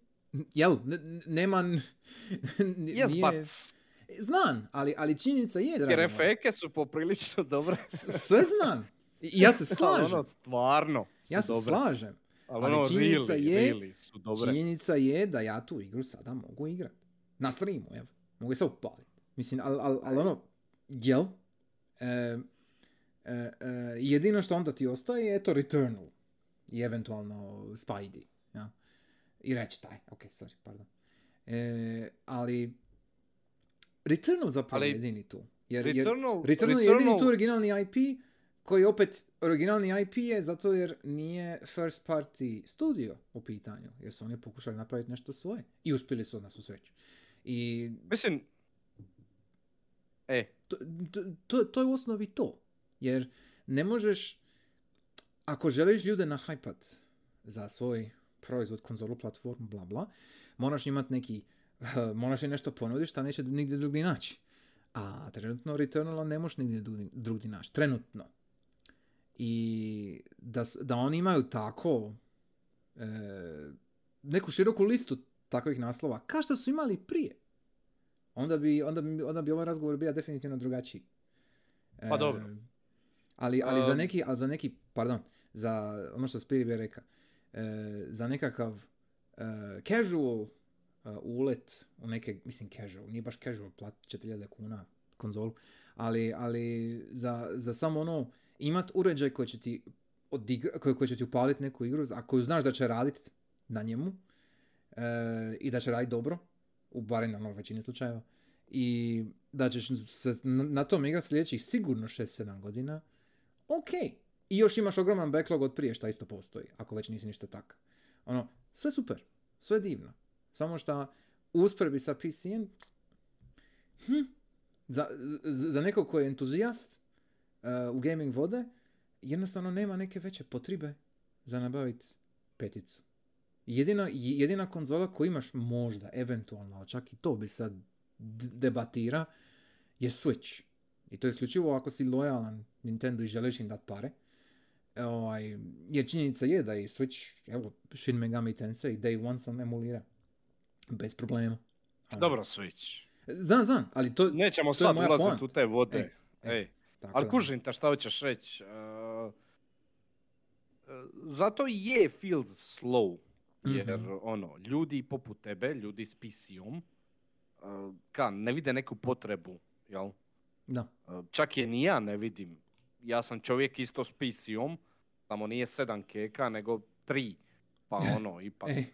Speaker 1: jel, ne, ne- nema...
Speaker 2: Yes,
Speaker 1: nije-
Speaker 2: but
Speaker 1: Znam, ali, ali činjenica je, dragi
Speaker 2: jer
Speaker 1: moj.
Speaker 2: efeke su poprilično dobre.
Speaker 1: Sve znam. Ja se slažem.
Speaker 2: ono, stvarno su
Speaker 1: Ja se slažem.
Speaker 2: Ali, ono,
Speaker 1: činjenica je-
Speaker 2: really su dobre.
Speaker 1: Činjenica je da ja tu igru sada mogu igrat. Na streamu, evo. Mogu je se upaliti. Mislim, ali al, al ono, jel? E, e, e, jedino što onda ti ostaje je to Returnal. I eventualno Spidey. Ja? I reći taj. Ok, sorry, pardon. E, ali Returnal zapravo
Speaker 2: Ali
Speaker 1: je jedini tu. Jer, jer,
Speaker 2: Returnal,
Speaker 1: Returnal je jedini
Speaker 2: Returnal-
Speaker 1: tu originalni IP koji opet originalni IP je zato jer nije first party studio u pitanju. Jer su oni pokušali napraviti nešto svoje. I uspjeli su na svu sreću. I
Speaker 2: Mislim, e,
Speaker 1: to, to, to je u osnovi to. Jer ne možeš, ako želiš ljude nahajpat za svoj proizvod, konzolu, platformu, bla bla, moraš imati neki, moraš im nešto ponuditi šta neće nigdje drugdje naći. A trenutno Returnala ne možeš nigdje drugdje- naći. Trenutno. I da, da oni imaju tako e, neku široku listu takvih naslova, kao što su imali prije, onda bi, onda bi, onda bi ovaj razgovor bio definitivno drugačiji.
Speaker 2: Pa dobro.
Speaker 1: Ali, ali za
Speaker 2: Um,
Speaker 1: neki, ali za neki, pardon, za ono što Spirit bi rekao, e, za nekakav e, casual e, ulet u neke, mislim casual, nije baš casual, plati 4000 kuna konzolu, ali, ali za, za samo ono, imat uređaj koji će ti odigra, koji, koji će ti upaliti neku igru, a koju znaš da će raditi na njemu i da će raditi dobro, u barem ono, u većini slučajeva, i da ćeš se na, na tom igrati sljedećih sigurno 6-7 godina, ok. I još imaš ogroman backlog od prije šta isto postoji, ako već nisi ništa tak. Ono, sve super, sve divno. Samo što usporedbi sa PC-em, hm, za, za, nekog ko je entuzijast uh, u gaming vode, jednostavno nema neke veće potrebe za nabaviti peticu. Jedina, jedina konzola koju imaš možda, eventualno, ali čak i to bi sad debatira, je Switch. I to je isključivo ako si lojalan Nintendo i želiš im dati pare. E, Ovaj, jer činjenica je da i Switch, evo, Shin Megami Tensei Day One sam emulira. Bez problema. Ono.
Speaker 2: Dobro, Switch.
Speaker 1: Znam, znam, ali to...
Speaker 2: Nećemo
Speaker 1: to je
Speaker 2: sad ulaziti u te vode.
Speaker 1: Ej, ej,
Speaker 2: Ej,
Speaker 1: tako
Speaker 2: ali
Speaker 1: da.
Speaker 2: kužim te šta hoćeš reći. Uh, zato je feels slow. Jer
Speaker 1: Mhm.
Speaker 2: ono, ljudi poput tebe, ljudi s PC-om, uh, ka, ne vide neku potrebu, jel?
Speaker 1: Da.
Speaker 2: Uh, Čak je ni ja ne vidim. Ja sam čovjek isto s PC-om, samo nije sedam keka, nego tri. Pa ono, ipak,
Speaker 1: Ej,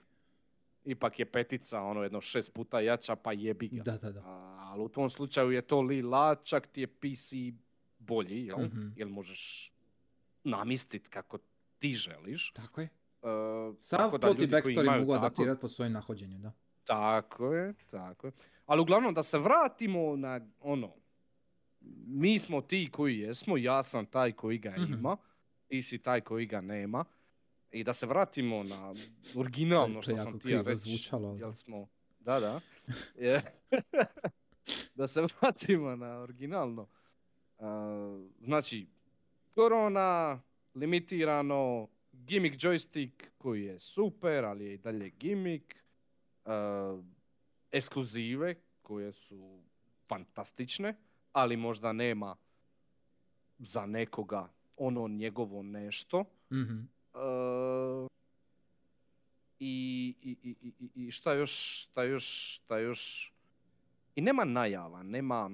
Speaker 2: ipak je petica, ono, jedno šest puta jača, pa jebi ga.
Speaker 1: da, da, da.
Speaker 2: A, ali u tom slučaju je to lila, čak ti je PC bolji, jel?
Speaker 1: Mhm.
Speaker 2: Jel možeš namistit kako ti želiš.
Speaker 1: Tako je.
Speaker 2: Uh,
Speaker 1: Sav
Speaker 2: tako da
Speaker 1: plot i backstory mogu adaptirati po svojem nahođenju, da.
Speaker 2: Tako je, tako je. Ali uglavnom da se vratimo na ono, mi smo ti koji jesmo, ja sam taj koji ga
Speaker 1: Mhm.
Speaker 2: ima, ti si taj koji ga nema. I da se vratimo na originalno što sam ti reći. Jel smo, da, da. Da se vratimo na originalno. A, znači, korona, limitirano, gimmick joystick koji je super, ali je i dalje gimmick. A, ekskluzive koje su fantastične, ali možda nema za nekoga ono njegovo nešto.
Speaker 1: Mhm.
Speaker 2: Uh, i, i, i, i- šta još, šta još, šta još, i nema najava, nema,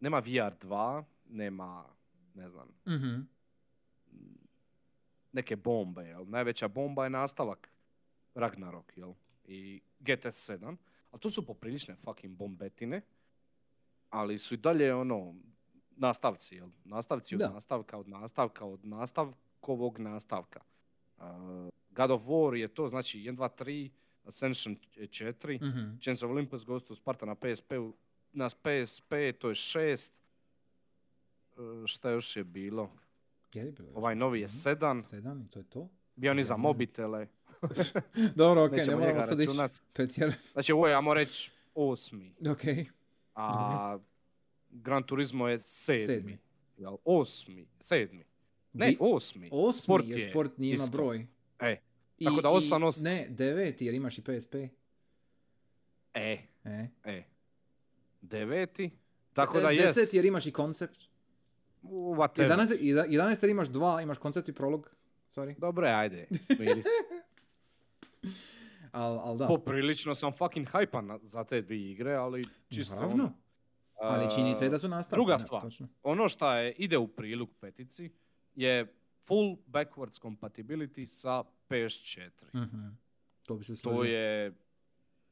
Speaker 2: nema VR2, nema, ne znam,
Speaker 1: Mhm.
Speaker 2: Neke bombe, jel? Najveća bomba je nastavak Ragnarok, jel? I GTS 7, ali to su poprilične fucking bombetine, ali su i dalje ono, nastavci, jel? Nastavci od
Speaker 1: Da.
Speaker 2: nastavka, od nastavka, od nastavkovog nastavka. Uh, God of War je to, znači 1, 2, 3, Ascension je 4,
Speaker 1: Mhm.
Speaker 2: Chains of Olympus Ghost of Sparta na PSP, na PSP to je 6, Uh, šta još je bilo?
Speaker 1: Je li bilo
Speaker 2: Ovaj novi je
Speaker 1: nešto?
Speaker 2: 7,
Speaker 1: Sedam i to je to?
Speaker 2: bio ni za
Speaker 1: Jedan.
Speaker 2: mobitele.
Speaker 1: Dobro, ok, ne
Speaker 2: Nećemo
Speaker 1: moramo sad ići
Speaker 2: računat.
Speaker 1: pretjer.
Speaker 2: Znači ovo je, ajmo reći, osmi.
Speaker 1: Ok,
Speaker 2: A Gran Turismo je sedmi.
Speaker 1: sedmi.
Speaker 2: Jel? Osmi, sedmi. Ne, osmi.
Speaker 1: Osmi
Speaker 2: sport
Speaker 1: je,
Speaker 2: je
Speaker 1: sport nije ima broj.
Speaker 2: E,
Speaker 1: I,
Speaker 2: Tako da osam, osam.
Speaker 1: Ne, deveti jer imaš i PSP.
Speaker 2: e,
Speaker 1: E.
Speaker 2: e. Deveti. Tako da jes.
Speaker 1: Deset jer imaš i koncept.
Speaker 2: Whatever.
Speaker 1: 11, i da- 11 jer imaš dva, imaš koncept i prolog. Sorry.
Speaker 2: Dobro, je, ajde. Smiri se.
Speaker 1: Al, al da.
Speaker 2: Poprilično sam fucking hajpan za te dvije igre, ali čisto
Speaker 1: Naravno.
Speaker 2: ono,
Speaker 1: Ali činjenica je da su nastavci.
Speaker 2: druga
Speaker 1: ne,
Speaker 2: stvar.
Speaker 1: Točno.
Speaker 2: ono što je, ide u prilog petici je full backwards compatibility sa PS4.
Speaker 1: Mhm. To bi se
Speaker 2: To je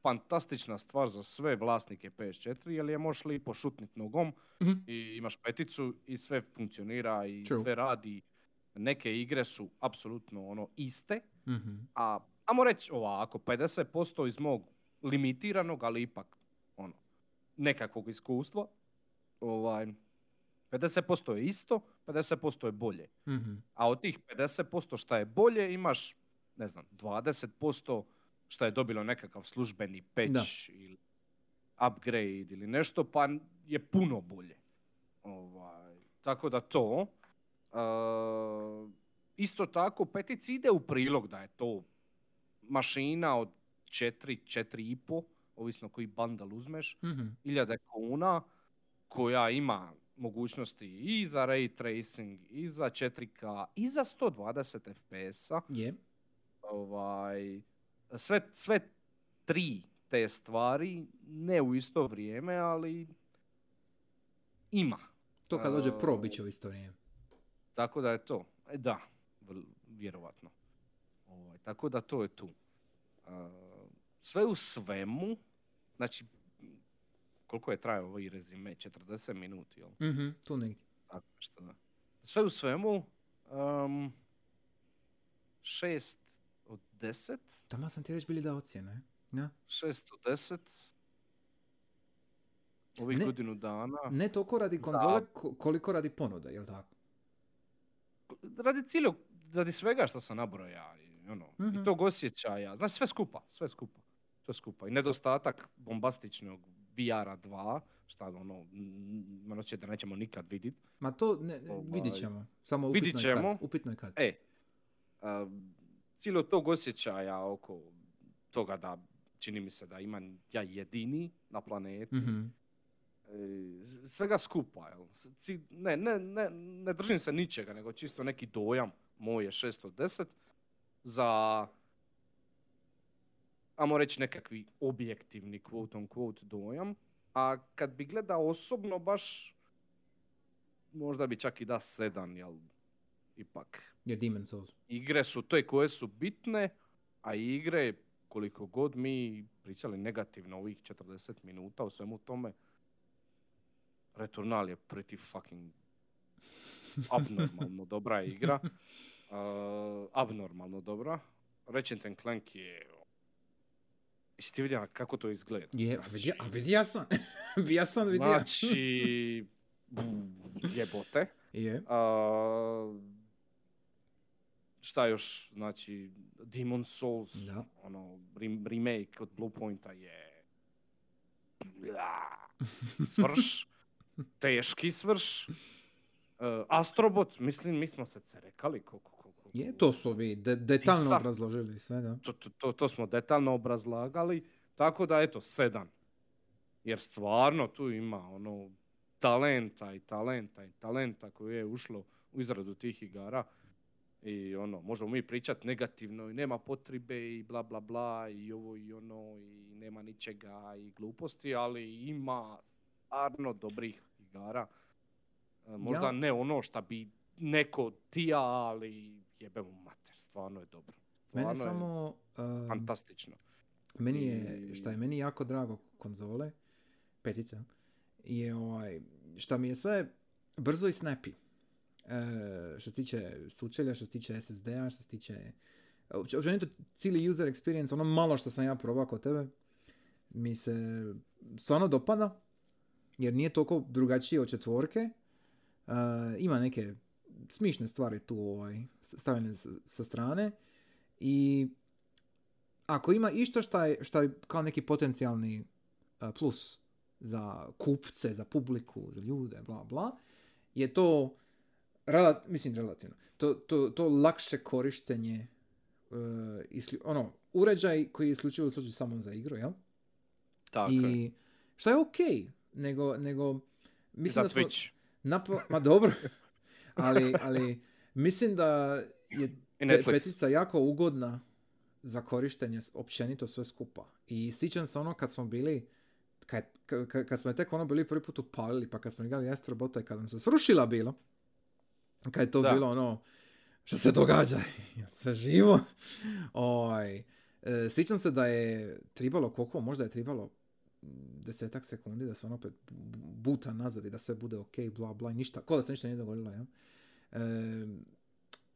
Speaker 2: fantastična stvar za sve vlasnike PS4, jer je možeš lipo šutnit nogom
Speaker 1: Mhm.
Speaker 2: i imaš peticu i sve funkcionira i
Speaker 1: True.
Speaker 2: sve radi. Neke igre su apsolutno ono iste,
Speaker 1: Mhm.
Speaker 2: a ajmo reći ovako, 50% iz mog limitiranog, ali ipak ono, nekakvog iskustva, ovaj, 50% je isto, 50% je bolje.
Speaker 1: Mhm.
Speaker 2: A od tih 50% šta je bolje imaš, ne znam, 20% šta je dobilo nekakav službeni patch ili upgrade ili nešto, pa je puno bolje. Ovaj, tako da to. Uh, isto tako, petici ide u prilog da je to mašina od 4, 4,5, ovisno koji bandal uzmeš,
Speaker 1: Mhm.
Speaker 2: hiljade kuna koja ima mogućnosti i za ray tracing, i za 4K, i za 120 FPS-a.
Speaker 1: Je.
Speaker 2: Ovaj, sve, sve tri te stvari, ne u isto vrijeme, ali ima.
Speaker 1: To kad dođe pro, bit će u isto vrijeme.
Speaker 2: Tako da je to. E, da, vjerovatno. Ovaj, tako da to je tu. Uh, sve u svemu, znači, koliko je trajao ovaj rezime? 40 minuti, jel?
Speaker 1: Mhm, tu negdje.
Speaker 2: Tako nešto, da. Sve u svemu, um, šest od deset,
Speaker 1: Tamo sam ti reći bili da ocjene. Ja?
Speaker 2: šest od deset, ovih
Speaker 1: Ne-
Speaker 2: godinu dana.
Speaker 1: Ne toliko radi
Speaker 2: Za-
Speaker 1: konzole ko- koliko radi ponude, jel tako?
Speaker 2: Radi cijelog, radi svega što sam nabroja, i, ono,
Speaker 1: Mhm.
Speaker 2: i tog osjećaja, znači sve skupa, sve skupa, sve skupa. I nedostatak bombastičnog VR-a 2, šta ono, m, imam osjećaj da nećemo nikad vidit.
Speaker 1: Ma to ne,
Speaker 2: Ovaj,
Speaker 1: vidit ćemo. Samo
Speaker 2: vidit
Speaker 1: upitno je kad.
Speaker 2: ćemo.
Speaker 1: Upitno je kad.
Speaker 2: E, cijelo tog osjećaja oko toga da čini mi se da imam ja jedini na planeti, s- svega skupa, jel? Ne, ne, ne, ne držim se ničega, nego čisto neki dojam, moj je 610, za, ajmo reći nekakvi objektivni quote on quote dojam, a kad bi gledao osobno baš, možda bi čak i da 7, jel, ipak
Speaker 1: Je Demon's Souls.
Speaker 2: igre su te koje su bitne, a igre, koliko god mi pričali negativno ovih 40 minuta o svemu tome, Returnal je pretty fucking abnormalno dobra igra. Uh, abnormalno dobra. Ratchet and Clank je... Jesi ti vidio kako to izgleda?
Speaker 1: Je, a vidi, a
Speaker 2: Znači-
Speaker 1: vidi ja sam. ja sam vidio.
Speaker 2: Znači, jebote.
Speaker 1: Je.
Speaker 2: A, šta još, znači, Demon Souls,
Speaker 1: Da.
Speaker 2: ono, rem- remake od Bluepointa je svrš, teški svrš. Uh, Astrobot, mislim, mi smo se cerekali koliko,
Speaker 1: Je, to su vi de- detaljno
Speaker 2: Tica.
Speaker 1: obrazložili sve, da.
Speaker 2: to, to, to, to smo detaljno obrazlagali, tako da eto, sedam. Jer stvarno tu ima ono talenta i talenta i talenta koje je ušlo u izradu tih igara. I ono, možemo mi pričat negativno i nema potrebe i bla bla bla i ovo i ono i nema ničega i gluposti, ali ima stvarno dobrih igara. E, Možda
Speaker 1: Ja-
Speaker 2: ne ono šta bi neko tija, ali jebe mu mater, stvarno je dobro.
Speaker 1: Mene
Speaker 2: Stvarno je
Speaker 1: samo... um,
Speaker 2: fantastično.
Speaker 1: Meni je, šta je meni jako drago konzole, petica, je ovaj, šta mi je sve brzo i snappy. E, što se tiče sučelja, što se tiče SSD-a, što se tiče opć- općenito cijeli user experience, ono malo što sam ja probao kod tebe, mi se stvarno dopada, jer nije toliko drugačije od četvorke. E, ima neke smišne stvari tu ovaj, stavljene sa strane i ako ima išta šta je, šta je kao neki potencijalni uh, plus za kupce, za publiku, za ljude, bla bla, je to, rela- mislim relativno, to, to, to lakše korištenje, uh, isklju- ono, uređaj koji je isključivo služi samo za igru, jel?
Speaker 2: Tako je.
Speaker 1: I što je okej, nego, nego, mislim
Speaker 2: Za
Speaker 1: da
Speaker 2: Twitch.
Speaker 1: Napo- ma dobro, ali, ali mislim da je petica jako ugodna za korištenje općenito sve skupa. I sjećam se ono kad smo bili, kad, kad, kad smo je tek ono bili prvi put upalili, pa kad smo igrali Astrobota i kad nam se srušila bilo, kad je to
Speaker 2: Da.
Speaker 1: bilo ono, što se događa, sve živo. Oj, e, sjećam se da je tribalo koliko, možda je tribalo desetak sekundi da se on opet bu- buta nazad i da sve bude ok, bla bla, ništa, ko da se ništa nije dogodilo, jel? E,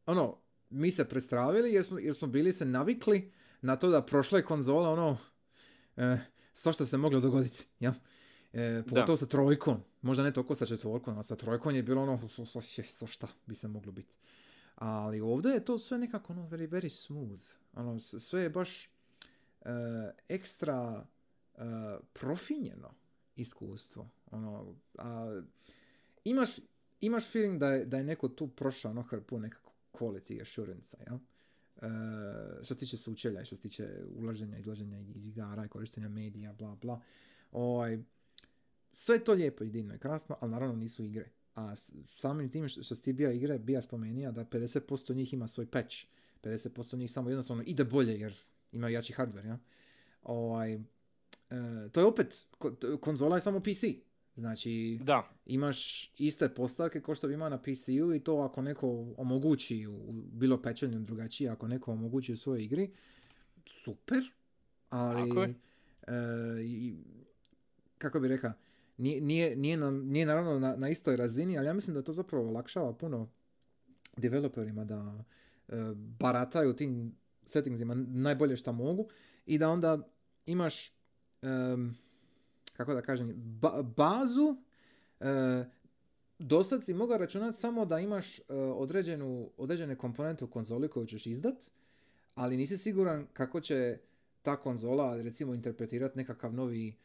Speaker 1: ono, mi se prestravili jer smo, jer smo bili se navikli na to da prošle konzole, ono, e, svašta se moglo dogoditi, jel? E, pogotovo sa trojkom, možda ne toliko sa četvorkom, ali sa trojkom je bilo ono, svašta bi se moglo biti. Ali ovdje je to sve nekako ono very, very smooth. Ono, sve je baš e, ekstra e, profinjeno iskustvo. Ono, a, imaš, imaš feeling da je, da je neko tu prošao ono hrpu nekako quality assurance jel? E, što se tiče sučelja što se tiče ulaženja, izlaženja iz igara i korištenja medija, bla bla. Ovaj, sve to lijepo i divno i krasno, ali naravno nisu igre. A samim tim što, što si ti bija igre, bija spomenija da 50% njih ima svoj patch. 50% njih samo jednostavno ide bolje jer ima jači hardware, ja? Ovaj, e, to je opet, konzola je samo PC. Znači,
Speaker 2: Da,
Speaker 1: imaš iste postavke kao što bi imao na PC-u i to ako neko omogući bilo pečenju drugačije, ako neko omogući u svojoj igri, super, ali e, kako bi rekao, nije, nije, na- nije naravno na, na istoj razini, ali ja mislim da to zapravo olakšava puno developerima da e, barataju tim settingsima najbolje što mogu i da onda imaš em, kako da kažem, ba- bazu e, dosad si mogao računati samo da imaš e, određenu, određene komponente u konzoli koju ćeš izdat, ali nisi siguran kako će ta konzola recimo interpretirati nekakav novi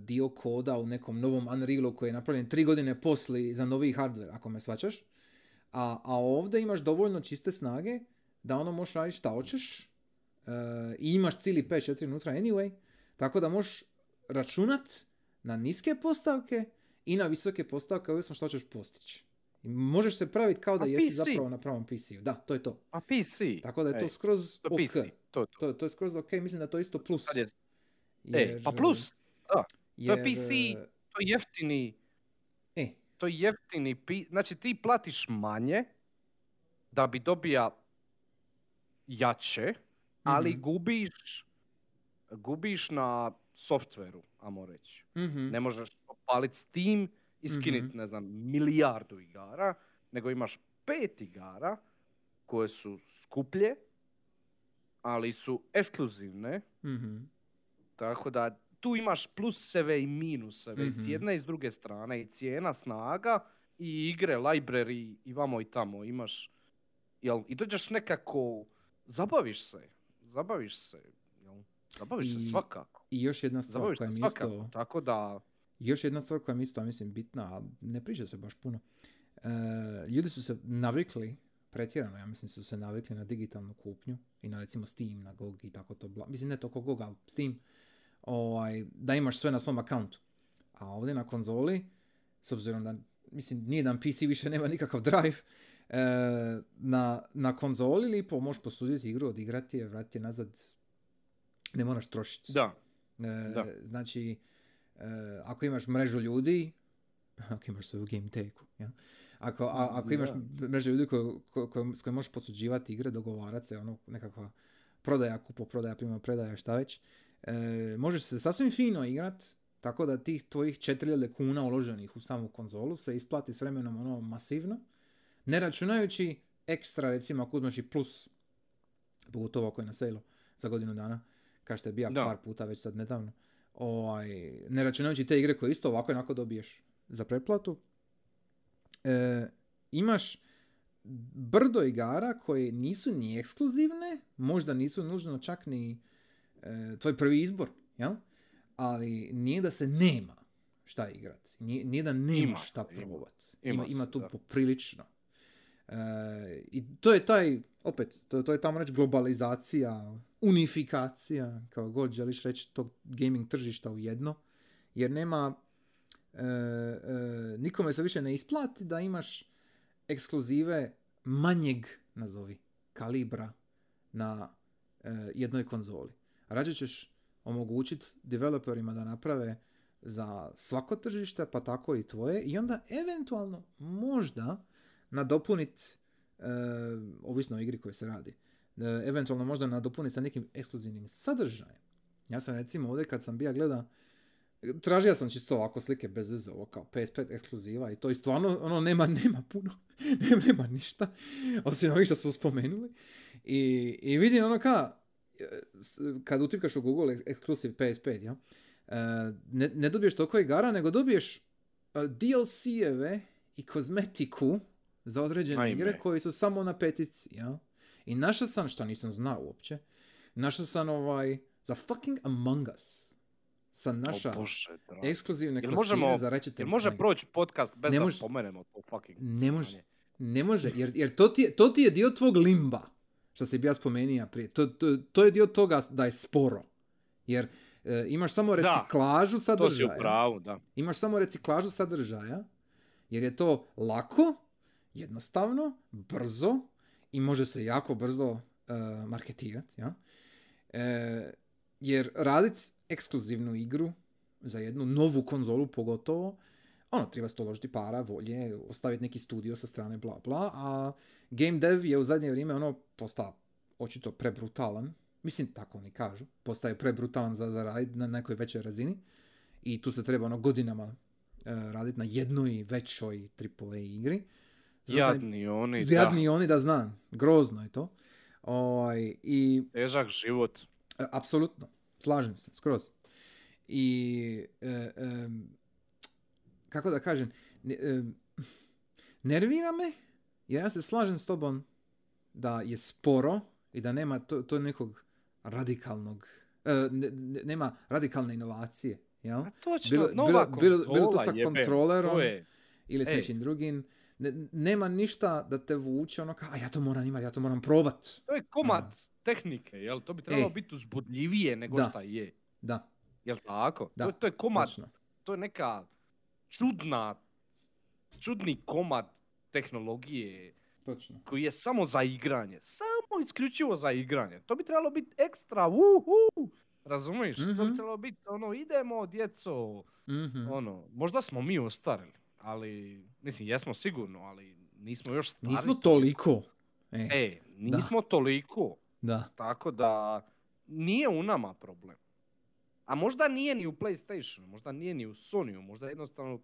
Speaker 1: dio koda u nekom novom Unrealu koji je napravljen tri godine posli za novi hardware, ako me svačaš. A, a ovdje imaš dovoljno čiste snage da ono možeš raditi šta hoćeš uh, i imaš cijeli P4 unutra anyway, tako da možeš računat na niske postavke i na visoke postavke, ovisno što ćeš postići. I možeš se praviti kao da
Speaker 2: A
Speaker 1: jesi
Speaker 2: PC?
Speaker 1: zapravo na pravom PC-u. Da, to je to.
Speaker 2: A PC.
Speaker 1: Tako da je to
Speaker 2: Ej,
Speaker 1: skroz
Speaker 2: to
Speaker 1: ok.
Speaker 2: PC. To, to.
Speaker 1: To, to je skroz ok, mislim da je to isto plus. Jer,
Speaker 2: E, pa plus, da,
Speaker 1: jer,
Speaker 2: to je PC, to je jeftini,
Speaker 1: E,
Speaker 2: to je jeftini, znači ti platiš manje da bi dobija jače, ali
Speaker 1: Mhm.
Speaker 2: gubiš, gubiš na softveru, amo reći.
Speaker 1: mhm,
Speaker 2: Ne možeš opaliti Steam i skinit,
Speaker 1: Mhm.
Speaker 2: ne znam, milijardu igara, nego imaš pet igara koje su skuplje, ali su ekskluzivne,
Speaker 1: mhm.
Speaker 2: tako da tu imaš pluseve i minuseve i s jedne i s druge strane i cijena, snaga i igre, library i vamo i tamo imaš, jel, i dođeš nekako, zabaviš se, zabaviš se, jel, zabaviš se
Speaker 1: I-
Speaker 2: svakako,
Speaker 1: I još jedna stvar
Speaker 2: zabaviš
Speaker 1: koja
Speaker 2: se
Speaker 1: mi
Speaker 2: svakako,
Speaker 1: isto...
Speaker 2: tako da,
Speaker 1: Još jedna stvar koja mi isto, mislim, bitna, a ne priča se baš puno. E, ljudi su se navikli, pretjerano, ja mislim, su se navikli na digitalnu kupnju i na recimo Steam, na GOG i tako to. Bla. Mislim, ne toliko GOG, ali Steam, ovaj, da imaš sve na svom akauntu. A ovdje na konzoli, s obzirom da, mislim, nijedan PC više nema nikakav drive, e, na, na konzoli lipo možeš posuditi igru, odigrati je, vratiti je nazad, ne moraš trošiti.
Speaker 2: da,
Speaker 1: E,
Speaker 2: Da.
Speaker 1: Znači, e, ako imaš mrežu ljudi, ako imaš svoju game teku, ja? ako, a, ako imaš
Speaker 2: Da.
Speaker 1: mrežu ljudi koju- ko- ko- s kojima možeš posuđivati igre, dogovarati se, ono, nekakva prodaja, kupo, prodaja, prima, predaja, šta već, e, možeš se sasvim fino igrat, tako da tih tvojih 4000 kuna uloženih u samu konzolu se isplati s vremenom ono masivno, ne računajući ekstra, recimo ako uzmeš i plus, pogotovo ako je na selu za godinu dana, kao što je bija
Speaker 2: Da.
Speaker 1: par puta već sad nedavno, ovaj, ne računajući te igre koje isto ovako onako dobiješ za pretplatu, e, imaš brdo igara koje nisu ni ekskluzivne, možda nisu nužno čak ni e, tvoj prvi izbor, jel? ali nije da se nema šta igrati, nije, nije da nema
Speaker 2: Ima
Speaker 1: šta
Speaker 2: se, ima.
Speaker 1: probati.
Speaker 2: Ima
Speaker 1: Ima, tu
Speaker 2: da.
Speaker 1: poprilično. E, I to je taj, opet, to, to je tamo reći globalizacija, unifikacija, kao god želiš reći, tog gaming tržišta u jedno, jer nema, e, e, nikome se više ne isplati da imaš ekskluzive manjeg, nazovi, kalibra na e, jednoj konzoli. Rađe ćeš omogućiti developerima da naprave za svako tržište, pa tako i tvoje, i onda eventualno možda nadopunit, e, ovisno o igri koje se radi, e, eventualno možda nadopuniti sa nekim ekskluzivnim sadržajem. Ja sam recimo ovdje kad sam bija gleda, tražio sam čisto ovako slike bez veze, ovo kao PS5 ekskluziva i to i stvarno ono nema, nema puno, nema, nema ništa, osim ovih što smo spomenuli. I, i vidim ono ka, s- kad utipkaš u Google Exclusive PS5, ja, e, ne, ne dobiješ toliko igara, nego dobiješ e, DLC-eve i kozmetiku za određene
Speaker 2: Ajme.
Speaker 1: igre koji su samo na petici, ja. I našao sam, što nisam znao uopće, našao sam ovaj, za fucking Among Us. Sam naša
Speaker 2: o Bože, dragi.
Speaker 1: ekskluzivne
Speaker 2: možemo-
Speaker 1: za Ratchet
Speaker 2: može proći podcast bez
Speaker 1: Ne
Speaker 2: da
Speaker 1: može.
Speaker 2: spomenemo to fucking
Speaker 1: Ne može. Ne može, jer, jer to, ti je, to ti je dio tvog limba, što si bi ja spomenija prije. To, to, to je dio toga da je sporo. Jer e, imaš samo
Speaker 2: Da,
Speaker 1: reciklažu
Speaker 2: To si u
Speaker 1: sadržaja.
Speaker 2: pravu, da.
Speaker 1: Imaš samo reciklažu sadržaja, jer je to lako, jednostavno, brzo i može se jako brzo uh, marketirati. Ja? E, jer radit ekskluzivnu igru za jednu novu konzolu pogotovo, ono, treba se to ložiti para, volje, ostaviti neki studio sa strane, bla, bla, a game dev je u zadnje vrijeme ono postao očito prebrutalan, mislim tako oni kažu, postaje prebrutalan za, za radit na nekoj većoj razini i tu se treba ono godinama uh, raditi na jednoj većoj AAA igri. Zato sam-
Speaker 2: Jadni oni,
Speaker 1: Zjadni oni da znam, grozno je to. Ovaj, I
Speaker 2: da. Težak život.
Speaker 1: E, Apsolutno, slažem se, skroz. I, e, em, kako da kažem, ne- em, nervira me, jer ja se slažem s tobom da je sporo i da nema to, to nekog radikalnog, e, ne- ne- nema radikalne inovacije jel?
Speaker 2: A točno,
Speaker 1: Bilo-
Speaker 2: nova
Speaker 1: bilo- bilo- bilo to
Speaker 2: konzola,
Speaker 1: sa kontrolerom,
Speaker 2: To je,
Speaker 1: ili s
Speaker 2: Ej.
Speaker 1: nečim drugim. Ne- nema ništa da te vuče ono kao, a ja to moram imati, ja to moram probat.
Speaker 2: to je komad tehnike, jel? To bi trebalo
Speaker 1: E.
Speaker 2: biti uzbudljivije nego
Speaker 1: Da.
Speaker 2: šta je.
Speaker 1: Da,
Speaker 2: Jel tako?
Speaker 1: Da,
Speaker 2: To, to je komad,
Speaker 1: točno.
Speaker 2: to je neka čudna, čudni komad tehnologije
Speaker 1: točno.
Speaker 2: koji je samo za igranje. Samo isključivo za igranje. To bi trebalo biti ekstra, uhu! Razumiješ? To
Speaker 1: Mhm.
Speaker 2: bi trebalo biti ono, idemo djeco,
Speaker 1: Mhm.
Speaker 2: ono, možda smo mi ostarili, ali, mislim, jesmo sigurno, ali nismo još stari.
Speaker 1: Nismo toliko. E,
Speaker 2: E, nismo toliko,
Speaker 1: da.
Speaker 2: tako da nije u nama problem. A možda nije ni u PlayStationu, možda nije ni u Sonyu, možda jednostavno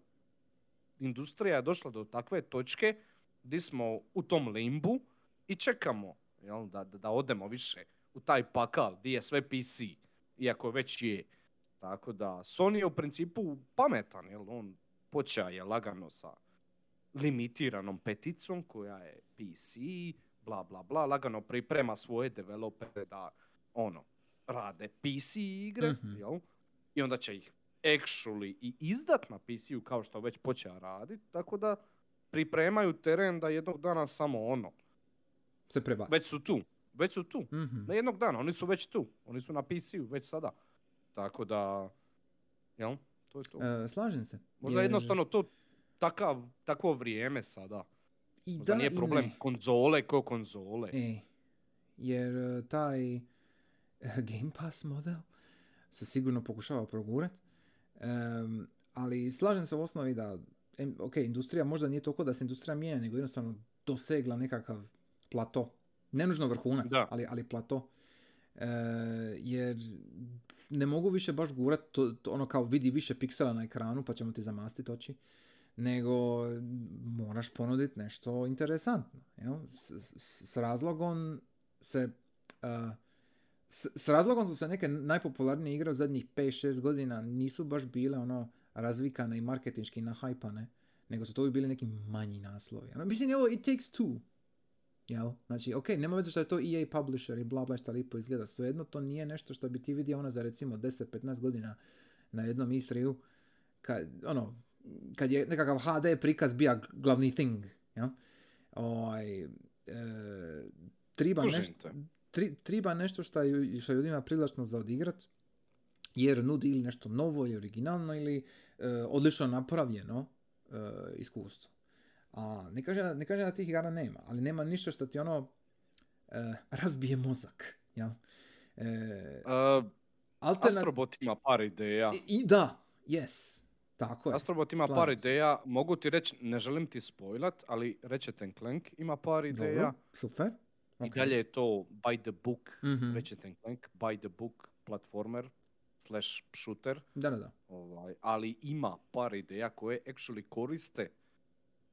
Speaker 2: industrija je došla do takve točke gdje smo u tom limbu i čekamo jel, da, da, odemo više u taj pakal gdje je sve PC, iako već je. Tako da Sony je u principu pametan, jel, on počeo je lagano sa limitiranom peticom koja je PC, bla bla bla, lagano priprema svoje developere da ono, rade PC igre,
Speaker 1: Mhm.
Speaker 2: jel? I onda će ih actually i izdat na PC-u kao što već počeo raditi, tako da pripremaju teren da jednog dana samo ono,
Speaker 1: Se prebaci.
Speaker 2: već su tu, već su tu.
Speaker 1: Mhm.
Speaker 2: Ne jednog dana, oni su već tu, oni su na PC-u već sada. Tako da, jel, to je to.
Speaker 1: E, slažem se.
Speaker 2: Možda
Speaker 1: jer-
Speaker 2: jednostavno to takav, takvo vrijeme sada.
Speaker 1: I
Speaker 2: Možda
Speaker 1: da
Speaker 2: nije
Speaker 1: i
Speaker 2: problem
Speaker 1: ne.
Speaker 2: konzole ko konzole.
Speaker 1: E, jer e, taj Game Pass model se sigurno pokušava progurat. Em, ali slažem se u osnovi da, ok, industrija možda nije toliko da se industrija mijenja, nego jednostavno dosegla nekakav plato. Ne nužno vrhunac,
Speaker 2: Da.
Speaker 1: ali, ali plato. E, jer ne mogu više baš gurat to, to ono kao vidi više piksela na ekranu pa ćemo ti zamastiti oči nego moraš ponuditi nešto interesantno. Jel? S, s- s razlogom se a, s, s razlogom su se neke najpopularnije igre u zadnjih 5-6 godina nisu baš bile ono razvikane i marketinški nahajpane, nego su to uvijek bili neki manji naslovi. Ono, mislim, evo, It Takes Two. Jel? Znači, ok, nema veze što je to EA publisher i bla bla šta lipo izgleda. Svejedno to nije nešto što bi ti vidio ona za recimo 10-15 godina na jednom E3-u. Kad, ono, kad je nekakav HD prikaz bija glavni thing. Jel? Ovaj, e, triba,
Speaker 2: Kužim
Speaker 1: nešto. Tri, triba nešto što je, ljudima privlačno za odigrat, jer nudi ili nešto novo ili originalno ili e, odlično napravljeno e, iskustvo. A ne kaže, ne kaže da tih igara nema, ali nema ništa što ti ono e, razbije mozak. Jel? E,
Speaker 2: Uh,
Speaker 1: alternat-
Speaker 2: Astrobot ima par ideja.
Speaker 1: I, I da, yes, tako je.
Speaker 2: Astrobot ima par ideja, mogu ti reći, ne želim ti spojlat, ali and Clank ima par ideja.
Speaker 1: Dobro, super.
Speaker 2: I
Speaker 1: ok.
Speaker 2: dalje je to by the book,
Speaker 1: Mhm.
Speaker 2: Ratchet Clank, by the book platformer slash shooter.
Speaker 1: Da, da, da.
Speaker 2: Ovaj, ali ima par ideja koje actually koriste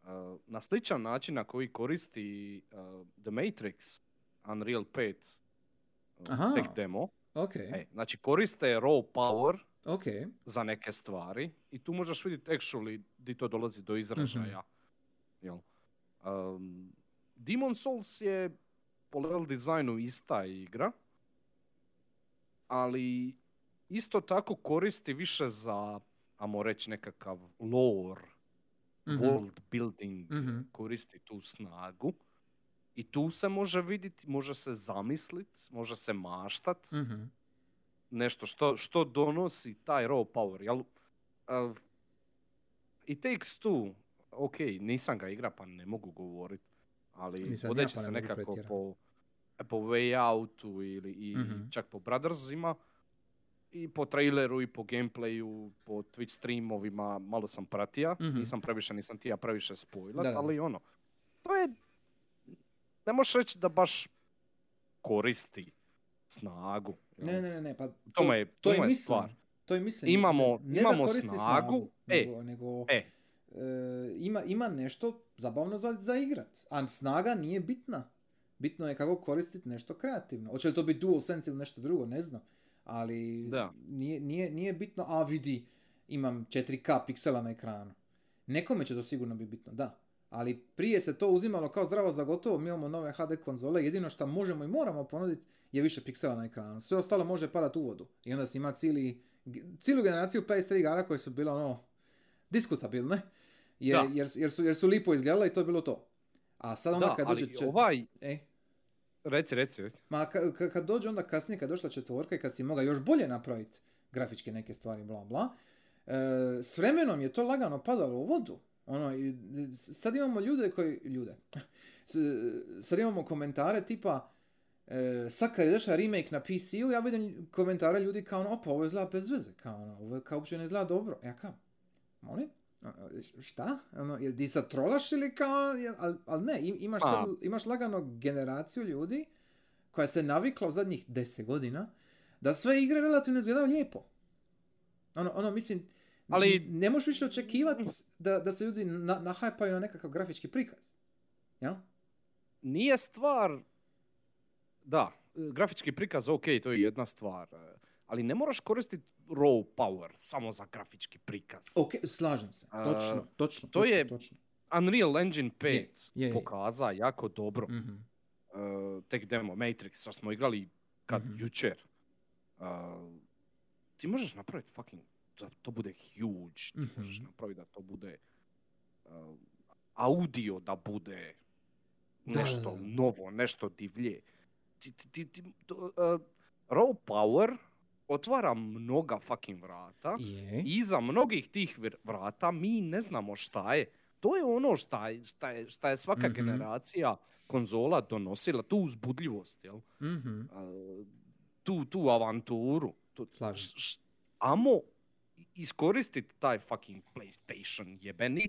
Speaker 2: uh, na sličan način na koji koristi uh, The Matrix Unreal 5 uh,
Speaker 1: Aha.
Speaker 2: tech demo.
Speaker 1: Ok,
Speaker 2: E, znači koriste raw power
Speaker 1: ok.
Speaker 2: za neke stvari i tu možeš vidjeti actually di to dolazi do izražaja. Jel? Um, Demon Souls je po level designu ista igra, ali isto tako koristi više za, amo reći, nekakav lore,
Speaker 1: Mhm.
Speaker 2: world building,
Speaker 1: Mhm.
Speaker 2: koristi tu snagu. I tu se može vidjeti, može se zamisliti, može se maštat
Speaker 1: Mhm.
Speaker 2: nešto što, što donosi taj raw power. Jel, uh, It Takes Two, ok, nisam ga igra pa ne mogu govorit, ali
Speaker 1: Nisam ja,
Speaker 2: vodeći
Speaker 1: pa
Speaker 2: se nekako po, po Way Outu ili i
Speaker 1: Mhm.
Speaker 2: čak po Brothersima i po traileru i po gameplayu, po Twitch streamovima, malo sam pratija,
Speaker 1: Mhm.
Speaker 2: nisam previše, nisam ti ja previše
Speaker 1: da.
Speaker 2: ali ono, to je, ne možeš reći da baš koristi snagu.
Speaker 1: Ne, ne, ne, ne, pa to,
Speaker 2: tome je-
Speaker 1: to je mislim,
Speaker 2: stvar.
Speaker 1: To je mislim.
Speaker 2: Imamo-
Speaker 1: ne da
Speaker 2: imamo
Speaker 1: koristi
Speaker 2: snagu, e,
Speaker 1: nego, nego
Speaker 2: e.
Speaker 1: e, ima, ima nešto zabavno za, za igrat, a snaga nije bitna. Bitno je kako koristiti nešto kreativno. Hoće li to biti DualSense ili nešto drugo, ne znam. Ali
Speaker 2: Da.
Speaker 1: nije, nije, nije bitno, a vidi, imam 4K piksela na ekranu. Nekome će to sigurno biti bitno, da. Ali prije se to uzimalo kao zdravo za gotovo, mi imamo nove HD konzole, jedino što možemo i moramo ponuditi je više piksela na ekranu. Sve ostalo može padati u vodu. I onda si ima cijeli, cijelu generaciju PS3 igara koje su bile ono diskutabilne, jer, jer, jer, su, jer su lipo izgledale i to je bilo to. A sad onda
Speaker 2: Da,
Speaker 1: kad
Speaker 2: ali
Speaker 1: dođe...
Speaker 2: ovaj,
Speaker 1: E,
Speaker 2: reci, reci,
Speaker 1: ma ka- ka- kad dođe onda kasnije, kad je došla četvorka i kad si mogao još bolje napraviti grafičke neke stvari, bla bla, e, s vremenom je to lagano padalo u vodu. Ono, i, sad imamo ljude koji, ljude, S- sad imamo komentare tipa, e, sad kad je došla remake na PC-u, ja vidim komentare ljudi kao ono, opa, ovo izgleda bez veze, kao ono, ovo kao uopće ne izgleda dobro. Ja kao, molim? Šta? Ono, jel ti sad trolaš ili kao, jel- al, ne, im- imaš,
Speaker 2: Pa.
Speaker 1: sad, imaš lagano generaciju ljudi koja se navikla u zadnjih deset godina da sve igre relativno izgledaju lijepo. Ono, ono mislim,
Speaker 2: Ali-
Speaker 1: ne možeš više očekivati da, da se ljudi na, nahajpaju na nekakav grafički prikaz. Jel?
Speaker 2: Nije stvar, da, grafički prikaz, ok, to je jedna stvar, ali ne moraš koristiti raw power samo za grafički prikaz.
Speaker 1: Ok, slažem se. Točno, točno.
Speaker 2: to
Speaker 1: točno,
Speaker 2: je-
Speaker 1: Točno.
Speaker 2: Unreal Engine 5
Speaker 1: Je, je, je.
Speaker 2: pokaza jako dobro
Speaker 1: Mhm.
Speaker 2: e, tek demo Matrix, što smo igrali kad
Speaker 1: Mhm.
Speaker 2: jučer. E, ti možeš napraviti fucking, da to bude huge, ti
Speaker 1: Mhm.
Speaker 2: možeš napraviti da to bude e, audio da bude
Speaker 1: Da,
Speaker 2: nešto
Speaker 1: da, da.
Speaker 2: novo, nešto divlje. Ti, ti, ti, ti- to, raw power otvara mnoga fucking vrata
Speaker 1: Je.
Speaker 2: i iza mnogih tih vr- vrata mi ne znamo šta je. To je ono šta je, šta je, šta je svaka
Speaker 1: Mhm.
Speaker 2: generacija konzola donosila, tu uzbudljivost, jel?
Speaker 1: Mhm.
Speaker 2: A, tu, tu avanturu. Tu, š- š- amo iskoristiti taj fucking PlayStation jebeni,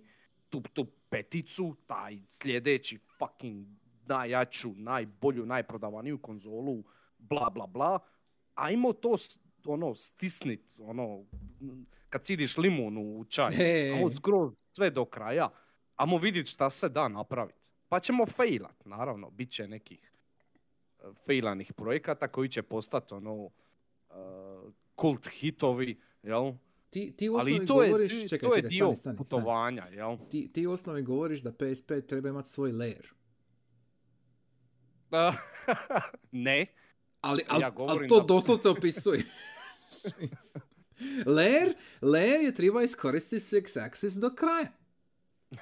Speaker 2: tu, tu peticu, taj sljedeći fucking najjaču, najbolju, najprodavaniju konzolu, bla bla bla. Ajmo to ono stisnit, ono, kad cidiš limun u čaj,
Speaker 1: E,
Speaker 2: ajmo skroz sve do kraja, ajmo vidjeti šta se da napraviti. Pa ćemo failat, naravno, bit će nekih e, failanih projekata koji će postati ono e, kult hitovi, jel?
Speaker 1: ti, ti u
Speaker 2: Ali i to je,
Speaker 1: govoriš...
Speaker 2: ti-
Speaker 1: čekaj,
Speaker 2: to je
Speaker 1: čekaj,
Speaker 2: dio
Speaker 1: stani, stani, stani.
Speaker 2: putovanja, jel?
Speaker 1: Ti, ti u osnovi govoriš da PS5 treba imati svoj layer.
Speaker 2: ne,
Speaker 1: Ali,
Speaker 2: Ja
Speaker 1: ali, ali
Speaker 2: govorim
Speaker 1: to
Speaker 2: da-
Speaker 1: doslovce opisuje. layer, layer je treba iskoristiti six axis do kraja.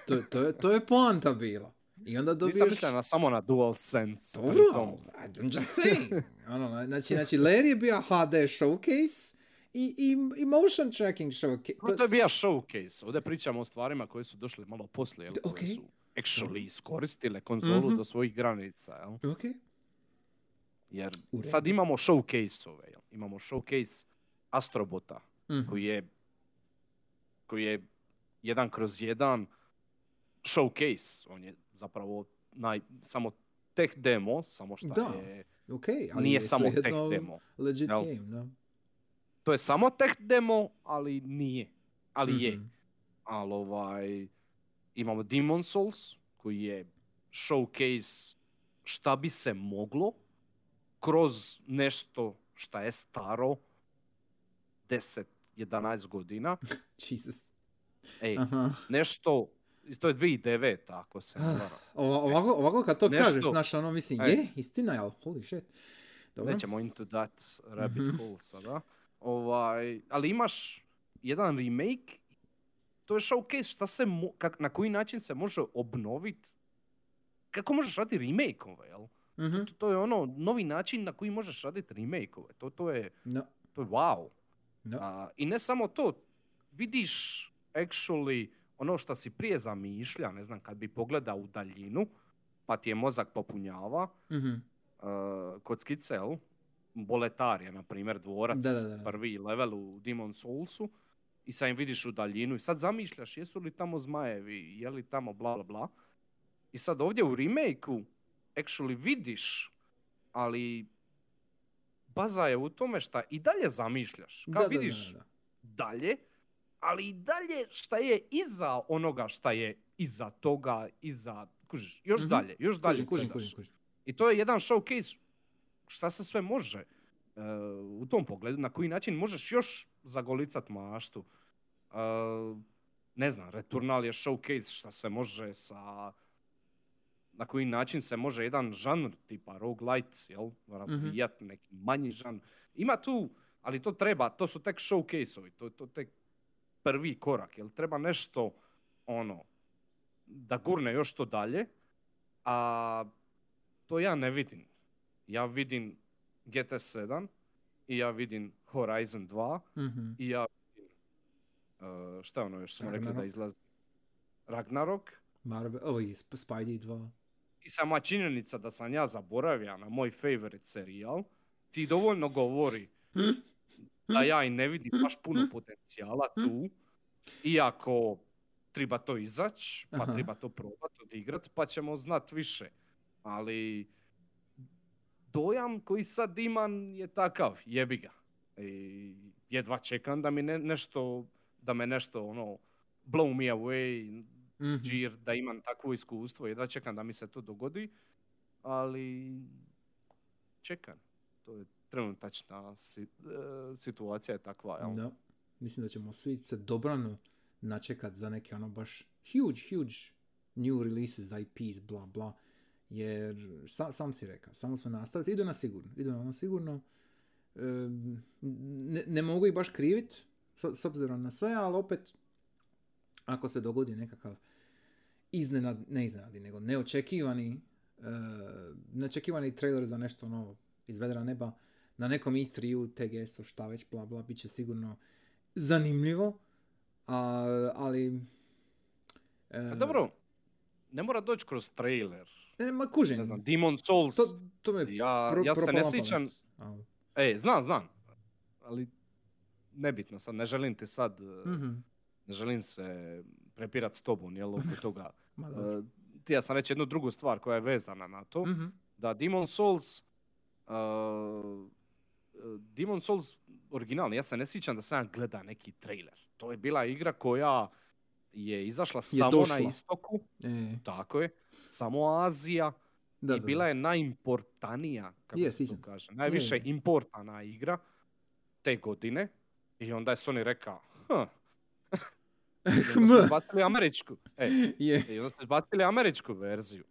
Speaker 1: To, to, je, to je poanta bila. I onda dobiješ...
Speaker 2: nisam mislio na, samo na DualSense.
Speaker 1: Dobro. I'm just saying. Ono, znači, znači, layer je bio HD showcase i, i, i motion tracking showcase.
Speaker 2: No, to je bio showcase. Ovdje pričamo o stvarima koje su došle malo poslije, jel?
Speaker 1: D-
Speaker 2: koje su actually iskoristile konzolu
Speaker 1: Mhm.
Speaker 2: do svojih granica, jel?
Speaker 1: Ok.
Speaker 2: Jer sad imamo showcase-ove, jel? Imamo showcase Astrobota,
Speaker 1: Mhm.
Speaker 2: koji je koji je jedan kroz jedan showcase. On je zapravo naj, samo tech demo, samo što
Speaker 1: Da,
Speaker 2: je,
Speaker 1: Ok, ali
Speaker 2: nije
Speaker 1: je
Speaker 2: samo tech demo.
Speaker 1: Legit
Speaker 2: Jel?
Speaker 1: game, da.
Speaker 2: To je samo tech demo, ali nije. Ali je.
Speaker 1: Mhm.
Speaker 2: ali ovaj, imamo Demon Souls, koji je showcase šta bi se moglo kroz nešto šta je staro 10-11 godina.
Speaker 1: Jesus.
Speaker 2: Ej,
Speaker 1: Aha.
Speaker 2: nešto, to je 2009 ako se ne varam.
Speaker 1: Ovako, ovako kad to
Speaker 2: Nešto-
Speaker 1: kažeš, znaš, ono, mislim,
Speaker 2: Ej.
Speaker 1: je, istina je, ali holy shit. Dobro.
Speaker 2: Nećemo into that rabbit
Speaker 1: Mhm.
Speaker 2: hole sada. Ovaj, ali imaš jedan remake, to je showcase šta se, mo- kak, na koji način se može obnoviti. Kako možeš raditi remake-ove, jel?
Speaker 1: Mhm.
Speaker 2: To, to je ono, novi način na koji možeš raditi remake-ove. To, to, je,
Speaker 1: No,
Speaker 2: to je wow.
Speaker 1: No.
Speaker 2: A, I ne samo to, vidiš actually ono što si prije zamišlja, ne znam, kad bi pogledao u daljinu, pa ti je mozak popunjava,
Speaker 1: Mhm.
Speaker 2: uh, kod skice? Boletar je, na primjer, dvorac,
Speaker 1: Da, da, da.
Speaker 2: prvi level u Demon Soulsu, i sad im vidiš u daljinu i sad zamišljaš jesu li tamo zmajevi, je li tamo bla bla bla. I sad ovdje u remake-u actually vidiš, ali baza je u tome šta i dalje zamišljaš. Kao
Speaker 1: Da,
Speaker 2: vidiš
Speaker 1: da, da.
Speaker 2: dalje, ali i dalje šta je iza onoga šta je iza toga, iza, kužiš, još
Speaker 1: Mhm.
Speaker 2: dalje, još dalje
Speaker 1: Kužim, kužim, kužim, kužim.
Speaker 2: I to je jedan showcase šta se sve može e, u tom pogledu, na koji način možeš još zagolicat maštu. E, ne znam, Returnal je showcase šta se može sa na koji način se može jedan žanr tipa roguelite, jel, razvijat neki manji žanr. Ima tu, ali to treba, to su tek showcase-ovi, to, to tek prvi korak, jel treba nešto ono, da gurne još to dalje, a to ja ne vidim. Ja vidim GTS 7 i ja vidim Horizon 2
Speaker 1: Mhm.
Speaker 2: i ja vidim, uh, šta je ono još smo rekli da
Speaker 1: Ragnarok.
Speaker 2: izlazi? Ragnarok.
Speaker 1: Marvel, je Sp- Spidey 2.
Speaker 2: I sama činjenica da sam ja zaboravio na moj favorite serijal, ti dovoljno govori da ja i ne vidim baš puno potencijala tu, iako treba to izać, pa
Speaker 1: Aha.
Speaker 2: treba to probat, odigrat, pa ćemo znat više. Ali dojam koji sad imam je takav, jebi ga. I jedva čekam da mi ne, nešto, da me nešto ono, blow me away,
Speaker 1: Mhm.
Speaker 2: džir, da imam takvo iskustvo, jedva čekam da mi se to dogodi, ali čekam. To je trenutačna si- e, situacija je takva, jel?
Speaker 1: Da. Mislim da ćemo svi se dobrano načekat za neke ono baš huge, huge new releases, IPs, bla bla. Jer, sa- sam si rekao, samo su nastavci, idu na sigurno, idu na ono sigurno. Em, ne, ne mogu ih baš krivit, s, s obzirom na sve, ali opet, ako se dogodi nekakav iznenad, ne iznenadi, nego neočekivani, e, neočekivani trailer za nešto novo iz vedra neba, na nekom E3-u, TGS-u, šta već, bla bla, bit će sigurno zanimljivo, a, ali... e,
Speaker 2: A dobro, ne mora doći kroz trailer.
Speaker 1: E, ma kužim,
Speaker 2: Ne znam, Demon Souls.
Speaker 1: to, to me
Speaker 2: ja,
Speaker 1: pro,
Speaker 2: ja se ne sjećam, ej, znam, znam, ali nebitno sad, ne želim ti sad, e,
Speaker 1: Mhm,
Speaker 2: ne želim se prepirat s tobom, jel, oko toga.
Speaker 1: Ma.
Speaker 2: E, ti ja sam reći jednu drugu stvar koja je vezana na to.
Speaker 1: Mhm,
Speaker 2: da Demon Souls uh, Demon Souls originalni, ja se ne sjećam da sam gleda neki trailer. To je bila igra koja je izašla samo
Speaker 1: došla.
Speaker 2: na istoku,
Speaker 1: e,
Speaker 2: tako je, samo Azija
Speaker 1: da,
Speaker 2: i
Speaker 1: da,
Speaker 2: bila
Speaker 1: da.
Speaker 2: je najimportanija, kako se to kaže, najviše
Speaker 1: Je, je.
Speaker 2: importana igra te godine. I onda je Sony rekao, hm, i onda su izbacili američku. E,
Speaker 1: je,
Speaker 2: i onda su izbacili američku verziju.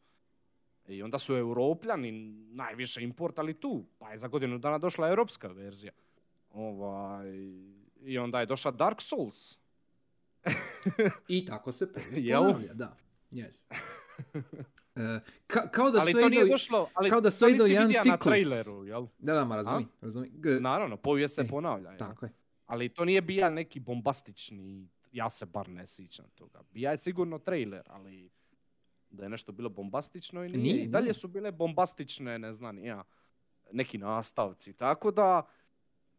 Speaker 2: I onda su europljani najviše importali tu, pa je za godinu dana došla europska verzija. Ovaj, I onda je došla Dark Souls.
Speaker 1: i tako se ponavlja, da, yes. E, ka- kao da
Speaker 2: ali
Speaker 1: sve
Speaker 2: to nije došlo, ali
Speaker 1: kao da
Speaker 2: to
Speaker 1: sve u
Speaker 2: nisi vidio na traileru, jel?
Speaker 1: Da, da, ma razumi, razumi. G-
Speaker 2: Naravno, povijest se
Speaker 1: E,
Speaker 2: ponavlja. jel?
Speaker 1: tako je.
Speaker 2: Ali to nije bija neki bombastični, ja se bar ne sjećam toga. Bija je sigurno trailer, ali da je nešto bilo bombastično i nije.
Speaker 1: Nije,
Speaker 2: I dalje
Speaker 1: nije.
Speaker 2: su bile bombastične, ne znam, ja, neki nastavci. Tako da,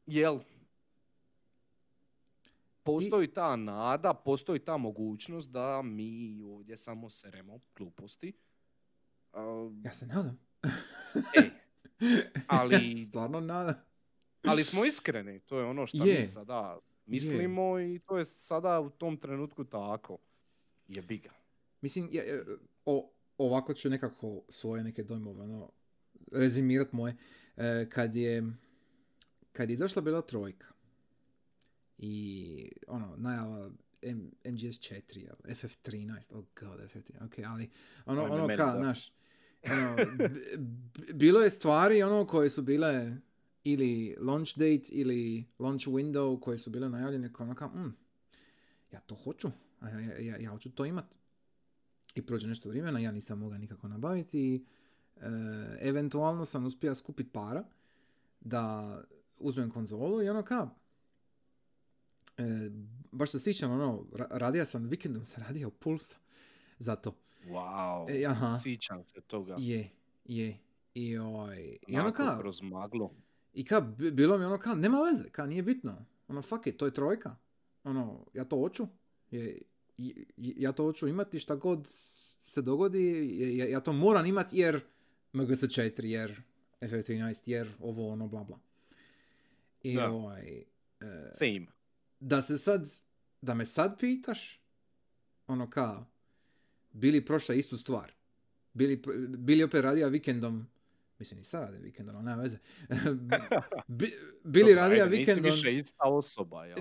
Speaker 2: jel, postoji ta nada, postoji ta mogućnost da mi ovdje samo seremo gluposti.
Speaker 1: Ja se nadam.
Speaker 2: e, ali-
Speaker 1: ja stvarno nadam.
Speaker 2: ali smo iskreni, to je ono što
Speaker 1: Je.
Speaker 2: mi sada mislimo i to je sada u tom trenutku tako. Jebi ga.
Speaker 1: Mislim, ja, ja, o, ovako ću nekako svoje neke dojmove, ono, rezimirat moje. E, kad je, kad je izašla bila trojka i ono, najava M, MGS4, jel, FF13, oh god, FF13, ok, ali ono, ono
Speaker 2: meni
Speaker 1: ka,
Speaker 2: da.
Speaker 1: znaš, ono, b- b- bilo je stvari ono koje su bile ili launch date ili launch window koje su bile najavljene kao ono kao, mm, ja to hoću, ja, ja, ja, ja hoću to imat. I prođe nešto vremena, ja nisam mogao nikako nabaviti i e, eventualno sam uspio skupiti para da uzmem konzolu i ono kao, e, baš se sjećam, ono, ra- radio sam, vikendom sam radio Pulsa za to.
Speaker 2: Wow,
Speaker 1: E, aha.
Speaker 2: sjećam se toga.
Speaker 1: Je, je. I, ovaj, i ono kao,
Speaker 2: kroz maglu.
Speaker 1: I kao, bi- bilo mi ono kao, nema veze, kao nije bitno. Ono, fuck it, to je trojka. Ono, ja to hoću. Je, ja to hoću imati šta god se dogodi, je- ja, ja to moram imati jer MGS4, jer FF13, jer ovo, ono, bla, bla. I
Speaker 2: Da.
Speaker 1: ovaj, e,
Speaker 2: Same.
Speaker 1: da se sad, da me sad pitaš, ono kao, bili prošla istu stvar. Bili, bili opet radio vikendom, mislim i sad rade vikendom, ali nema veze. Bi- bili radio
Speaker 2: ajde,
Speaker 1: vikendom.
Speaker 2: Nisi više ista osoba, jel?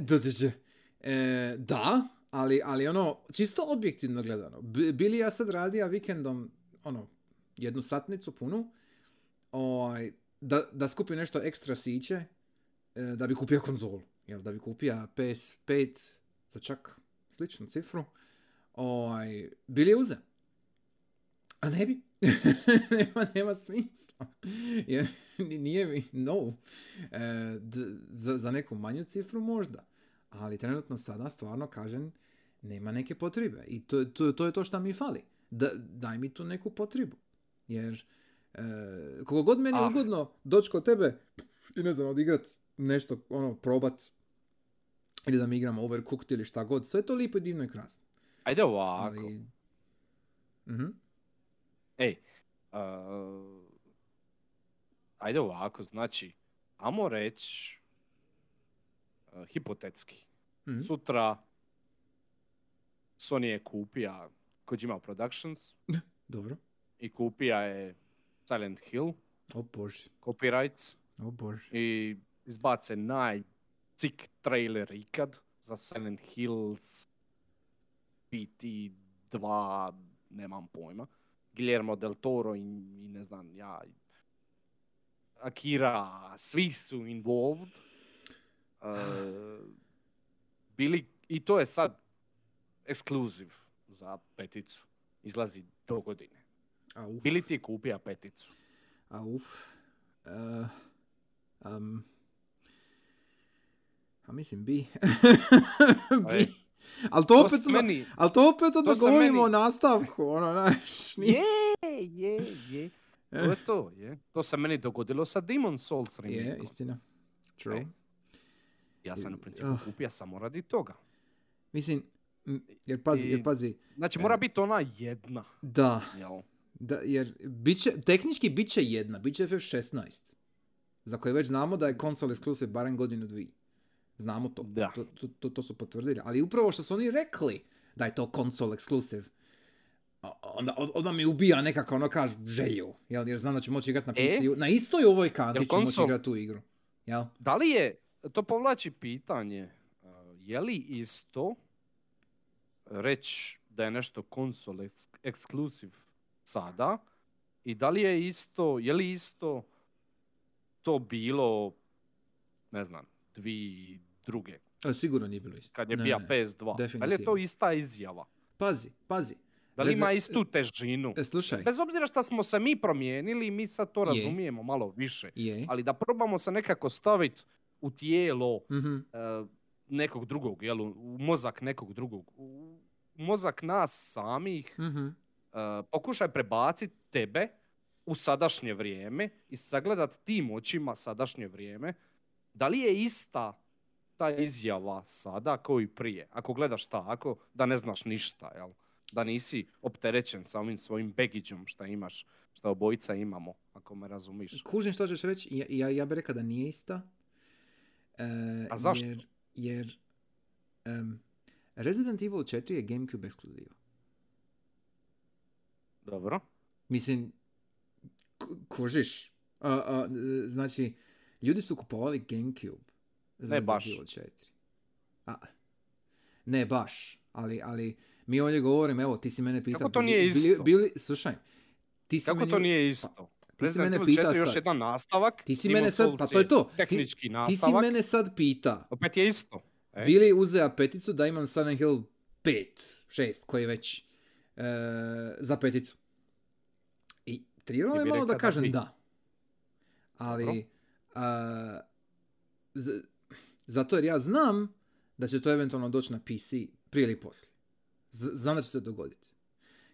Speaker 1: E, da, ali, ali ono, čisto objektivno gledano, bili ja sad radija vikendom, ono, jednu satnicu punu, ovaj, da, da skupi nešto ekstra siće, e, da bi kupio konzolu, jel, da bi kupio PS5 za čak sličnu cifru, ovaj, bili je uze. A ne bi. nema, nema smisla. Jer nije mi, no. E, d- za, za neku manju cifru možda. Ali trenutno sada stvarno kažem nema neke potrebe. I to, to, to je to što mi fali. Da, daj mi tu neku potrebu. Jer e, koliko god meni
Speaker 2: Ah.
Speaker 1: ugodno doći kod tebe i ne znam, odigrat nešto, ono, probat ili da mi igramo Overcooked ili šta god, sve je to lijepo divno i krasno.
Speaker 2: Ajde ovako.
Speaker 1: Ali... Mhm.
Speaker 2: Ej, uh, ajde ovako, znači, amo reći, uh, hipotetski,
Speaker 1: Mhm.
Speaker 2: sutra Sony je kupija Kojima Productions
Speaker 1: Dobro.
Speaker 2: i kupija je Silent Hill,
Speaker 1: O bože.
Speaker 2: copyrights
Speaker 1: O bože.
Speaker 2: i izbace najcik trailer ikad za Silent Hills PT2, nemam pojma. Guillermo del Toro i, i ne znam ja, Akira, svi su involved. Uh, bili, I to je sad ekskluziv za peticu. Izlazi do godine.
Speaker 1: A uf.
Speaker 2: Bili ti kupija peticu?
Speaker 1: A uf. Uh, um, a mislim bi. Bi. Ali to
Speaker 2: To
Speaker 1: opet,
Speaker 2: meni,
Speaker 1: ali to opet onda
Speaker 2: to
Speaker 1: govorimo
Speaker 2: meni-
Speaker 1: o nastavku, ono, znaš, nije.
Speaker 2: Je, je, je. To
Speaker 1: Eh,
Speaker 2: je to, je. To se meni dogodilo sa Demon Souls
Speaker 1: je,
Speaker 2: remake.
Speaker 1: istina. True.
Speaker 2: Ej. Ja sam u principu
Speaker 1: Ah.
Speaker 2: kupio samo radi toga.
Speaker 1: Mislim, jer pazi, jer
Speaker 2: I-
Speaker 1: pazi,
Speaker 2: Znači
Speaker 1: E.
Speaker 2: mora biti ona jedna,
Speaker 1: da,
Speaker 2: jel?
Speaker 1: da, jer bit će, tehnički bit će jedna, bit će FF16, za koje već znamo da je konsol exclusive barem godinu dvije. Znamo to.
Speaker 2: Da.
Speaker 1: To, to, to, to su potvrdili. Ali upravo što su oni rekli da je to konsol exclusive, onda, od- odmah mi ubija nekako ono kaž želju. Jel? Jer znam da ću moći igrati na
Speaker 2: E?
Speaker 1: PC-u. Na istoj ovoj kanti
Speaker 2: Jel
Speaker 1: ću moći
Speaker 2: konsol-
Speaker 1: igrati tu igru. Jel?
Speaker 2: Da li je, to povlači pitanje, uh, je li isto reći da je nešto konsol eks- ekskluziv sada i da li je isto, je li isto to bilo, ne znam, dvi druge,
Speaker 1: E, sigurno nije bilo isto.
Speaker 2: kad je
Speaker 1: Ne,
Speaker 2: bija
Speaker 1: ne.
Speaker 2: PS2. Da li je to ista izjava?
Speaker 1: Pazi, pazi.
Speaker 2: Da li ima istu težinu?
Speaker 1: E, slušaj.
Speaker 2: Bez obzira što smo se mi promijenili, mi sad to
Speaker 1: Je.
Speaker 2: razumijemo malo više.
Speaker 1: Je.
Speaker 2: Ali da probamo se nekako staviti u tijelo
Speaker 1: Mhm.
Speaker 2: e, nekog drugog, jel, u mozak nekog drugog, u mozak nas samih,
Speaker 1: Mhm.
Speaker 2: e, pokušaj prebaciti tebe u sadašnje vrijeme i sagledat tim očima sadašnje vrijeme, da li je ista ta izjava sada kao i prije? Ako gledaš tako, da ne znaš ništa, jel? Da nisi opterećen sa ovim svojim begiđom šta imaš, šta obojica imamo, ako me razumiš.
Speaker 1: Kužim što ćeš reći, ja, ja, ja bih rekao da nije ista. E,
Speaker 2: A zašto?
Speaker 1: Jer, jer em, Resident Evil 4 je Gamecube ekskluziva.
Speaker 2: Dobro.
Speaker 1: Mislim, ku- kužiš. A, a, e, znači, ljudi su kupovali Gamecube. za
Speaker 2: Ne baš.
Speaker 1: Evil 4. A, ne baš, ali, ali mi ovdje govorimo, evo, ti si mene pitao.
Speaker 2: Kako to
Speaker 1: bili-
Speaker 2: nije
Speaker 1: bili-
Speaker 2: isto?
Speaker 1: Bili, slušaj, ti si
Speaker 2: Kako
Speaker 1: meni-
Speaker 2: to nije isto?
Speaker 1: ti si mene pita
Speaker 2: 4 još
Speaker 1: sad.
Speaker 2: jedan nastavak.
Speaker 1: Ti si mene sad, pa to je to. Ti-
Speaker 2: Tehnički
Speaker 1: Ti si
Speaker 2: nastavak.
Speaker 1: mene sad pita,
Speaker 2: Opet je isto. E?
Speaker 1: bili uzeo peticu da imam Silent Hill 5, 6, koji je već e, za peticu. I trebalo je malo da
Speaker 2: da
Speaker 1: kažem
Speaker 2: bi.
Speaker 1: da. Ali, a, z- zato jer ja znam da će to eventualno doći na PC prije ili poslije. Z- znam da će se dogoditi.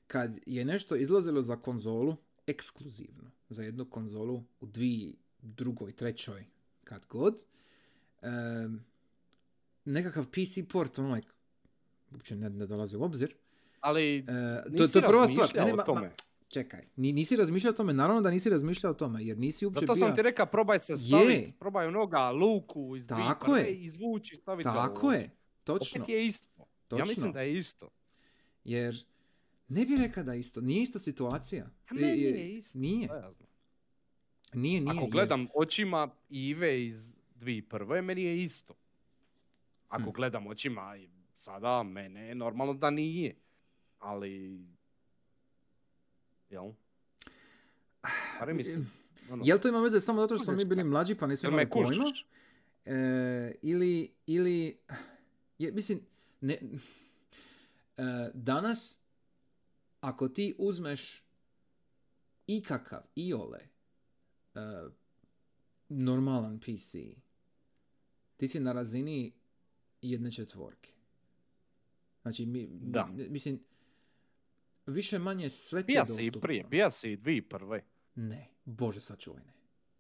Speaker 1: Kad je nešto izlazilo za konzolu, ekskluzivno, za jednu konzolu u dvije, drugoj, trećoj, kad god, em, nekakav PC port, ono, like, uopće ne, ne dolazi u obzir.
Speaker 2: Ali
Speaker 1: E, to,
Speaker 2: nisi
Speaker 1: to je prva stvar. Ne, ne,
Speaker 2: o
Speaker 1: ma-
Speaker 2: tome.
Speaker 1: Čekaj, ni, nisi razmišljao o tome, naravno da nisi razmišljao o tome, jer nisi uopće
Speaker 2: Zato sam ti rekao, probaj se staviti, probaj onoga luku iz
Speaker 1: Tako je.
Speaker 2: i izvući i staviti ga
Speaker 1: Tako
Speaker 2: ovdje.
Speaker 1: je, točno.
Speaker 2: Opet je isto.
Speaker 1: točno.
Speaker 2: Ja mislim da je isto.
Speaker 1: Jer ne bi rekao da je isto, nije ista situacija.
Speaker 2: A meni
Speaker 1: Je-
Speaker 2: isto.
Speaker 1: Nije,
Speaker 2: ja znam.
Speaker 1: nije, nije.
Speaker 2: Ako
Speaker 1: jer-
Speaker 2: gledam očima Ive iz dvije prve, meni je isto. Ako
Speaker 1: Hm.
Speaker 2: gledam očima sada mene normalno da nije. Ali, jel? Pare mislim, ono,
Speaker 1: Jel to ima veze samo zato što smo mi bili mlađi pa nismo imali pojma? E, ili, ili, je, mislim, ne, e, danas, ako ti uzmeš ikakav, iole, e, normalan PC, ti si na razini jedne četvorke. Znači, mi,
Speaker 2: Da.
Speaker 1: mi- mislim, više manje sve ti je
Speaker 2: Bija si i
Speaker 1: dostupno.
Speaker 2: prije, bija si i dvi prve.
Speaker 1: Ne, bože sačuvaj ne.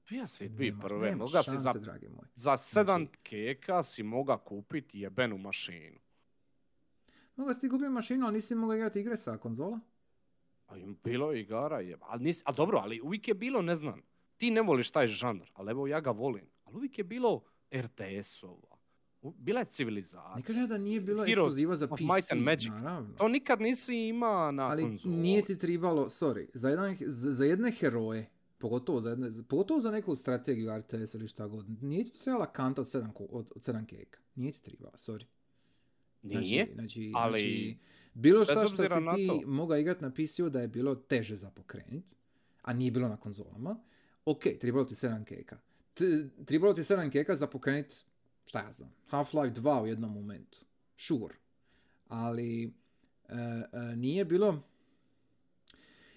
Speaker 2: Bija si i dvi
Speaker 1: Nema-
Speaker 2: prve,
Speaker 1: nema
Speaker 2: moga si za,
Speaker 1: dragi moj.
Speaker 2: za sedam
Speaker 1: Znači-
Speaker 2: keka si moga kupiti jebenu mašinu.
Speaker 1: Mogu si ti kupiti mašinu, ali nisi mogao igrati igre sa konzola?
Speaker 2: A im bilo je igara, je. Ali, nis, ali dobro, ali uvijek je bilo, ne znam, ti ne voliš taj žanr, ali evo ja ga volim. Ali uvijek je bilo RTS-ova. Bila je
Speaker 1: Ne
Speaker 2: civilizacija.
Speaker 1: kažem da nije bilo
Speaker 2: Heroes
Speaker 1: ekskluziva za PC,
Speaker 2: Might and Magic.
Speaker 1: naravno.
Speaker 2: To nikad nisi ima na
Speaker 1: ali
Speaker 2: konzoli.
Speaker 1: nije ti tribalo, sorry, za, jedan, za, jedne heroje, pogotovo za, jedne, pogotovo za neku strategiju RTS ili šta god, nije ti trebala kanta od 7, od, od 7 keka. Nije ti trebala, sorry.
Speaker 2: Nije,
Speaker 1: Znači, znači,
Speaker 2: ali
Speaker 1: znači, bilo šta što si ti mogao igrati na PC-u da je bilo teže za pokrenut, a nije bilo na konzolama, ok, trebalo ti 7 keka. T- trebalo ti 7 keka za pokrenut, šta ja znam, Half-Life 2 u jednom momentu. Sure. Ali e, e, nije bilo...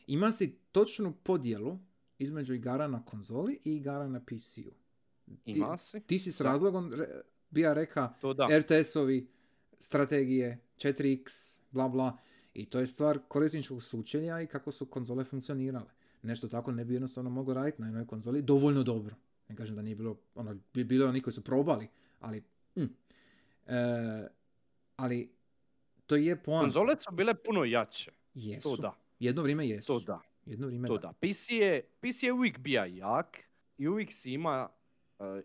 Speaker 1: Ima si točnu podjelu između igara na konzoli i igara na PC-u. Ti, ti si s
Speaker 2: Da.
Speaker 1: razlogom re, bija reka
Speaker 2: To da.
Speaker 1: RTS-ovi, strategije, 4X, bla bla. I to je stvar korisničkog sučenja i kako su konzole funkcionirale. Nešto tako ne bi jednostavno moglo raditi na jednoj konzoli dovoljno dobro. Ne kažem da nije bilo, ono, bi bilo oni koji su probali, ali... mm. E, ali to je poanta.
Speaker 2: Konzole su bile puno jače.
Speaker 1: Jesu.
Speaker 2: To da.
Speaker 1: Jedno vrijeme jesu.
Speaker 2: To da.
Speaker 1: Jedno vrijeme
Speaker 2: To
Speaker 1: da.
Speaker 2: da. PC je, PC je uvijek bija jak i uvijek si ima eh,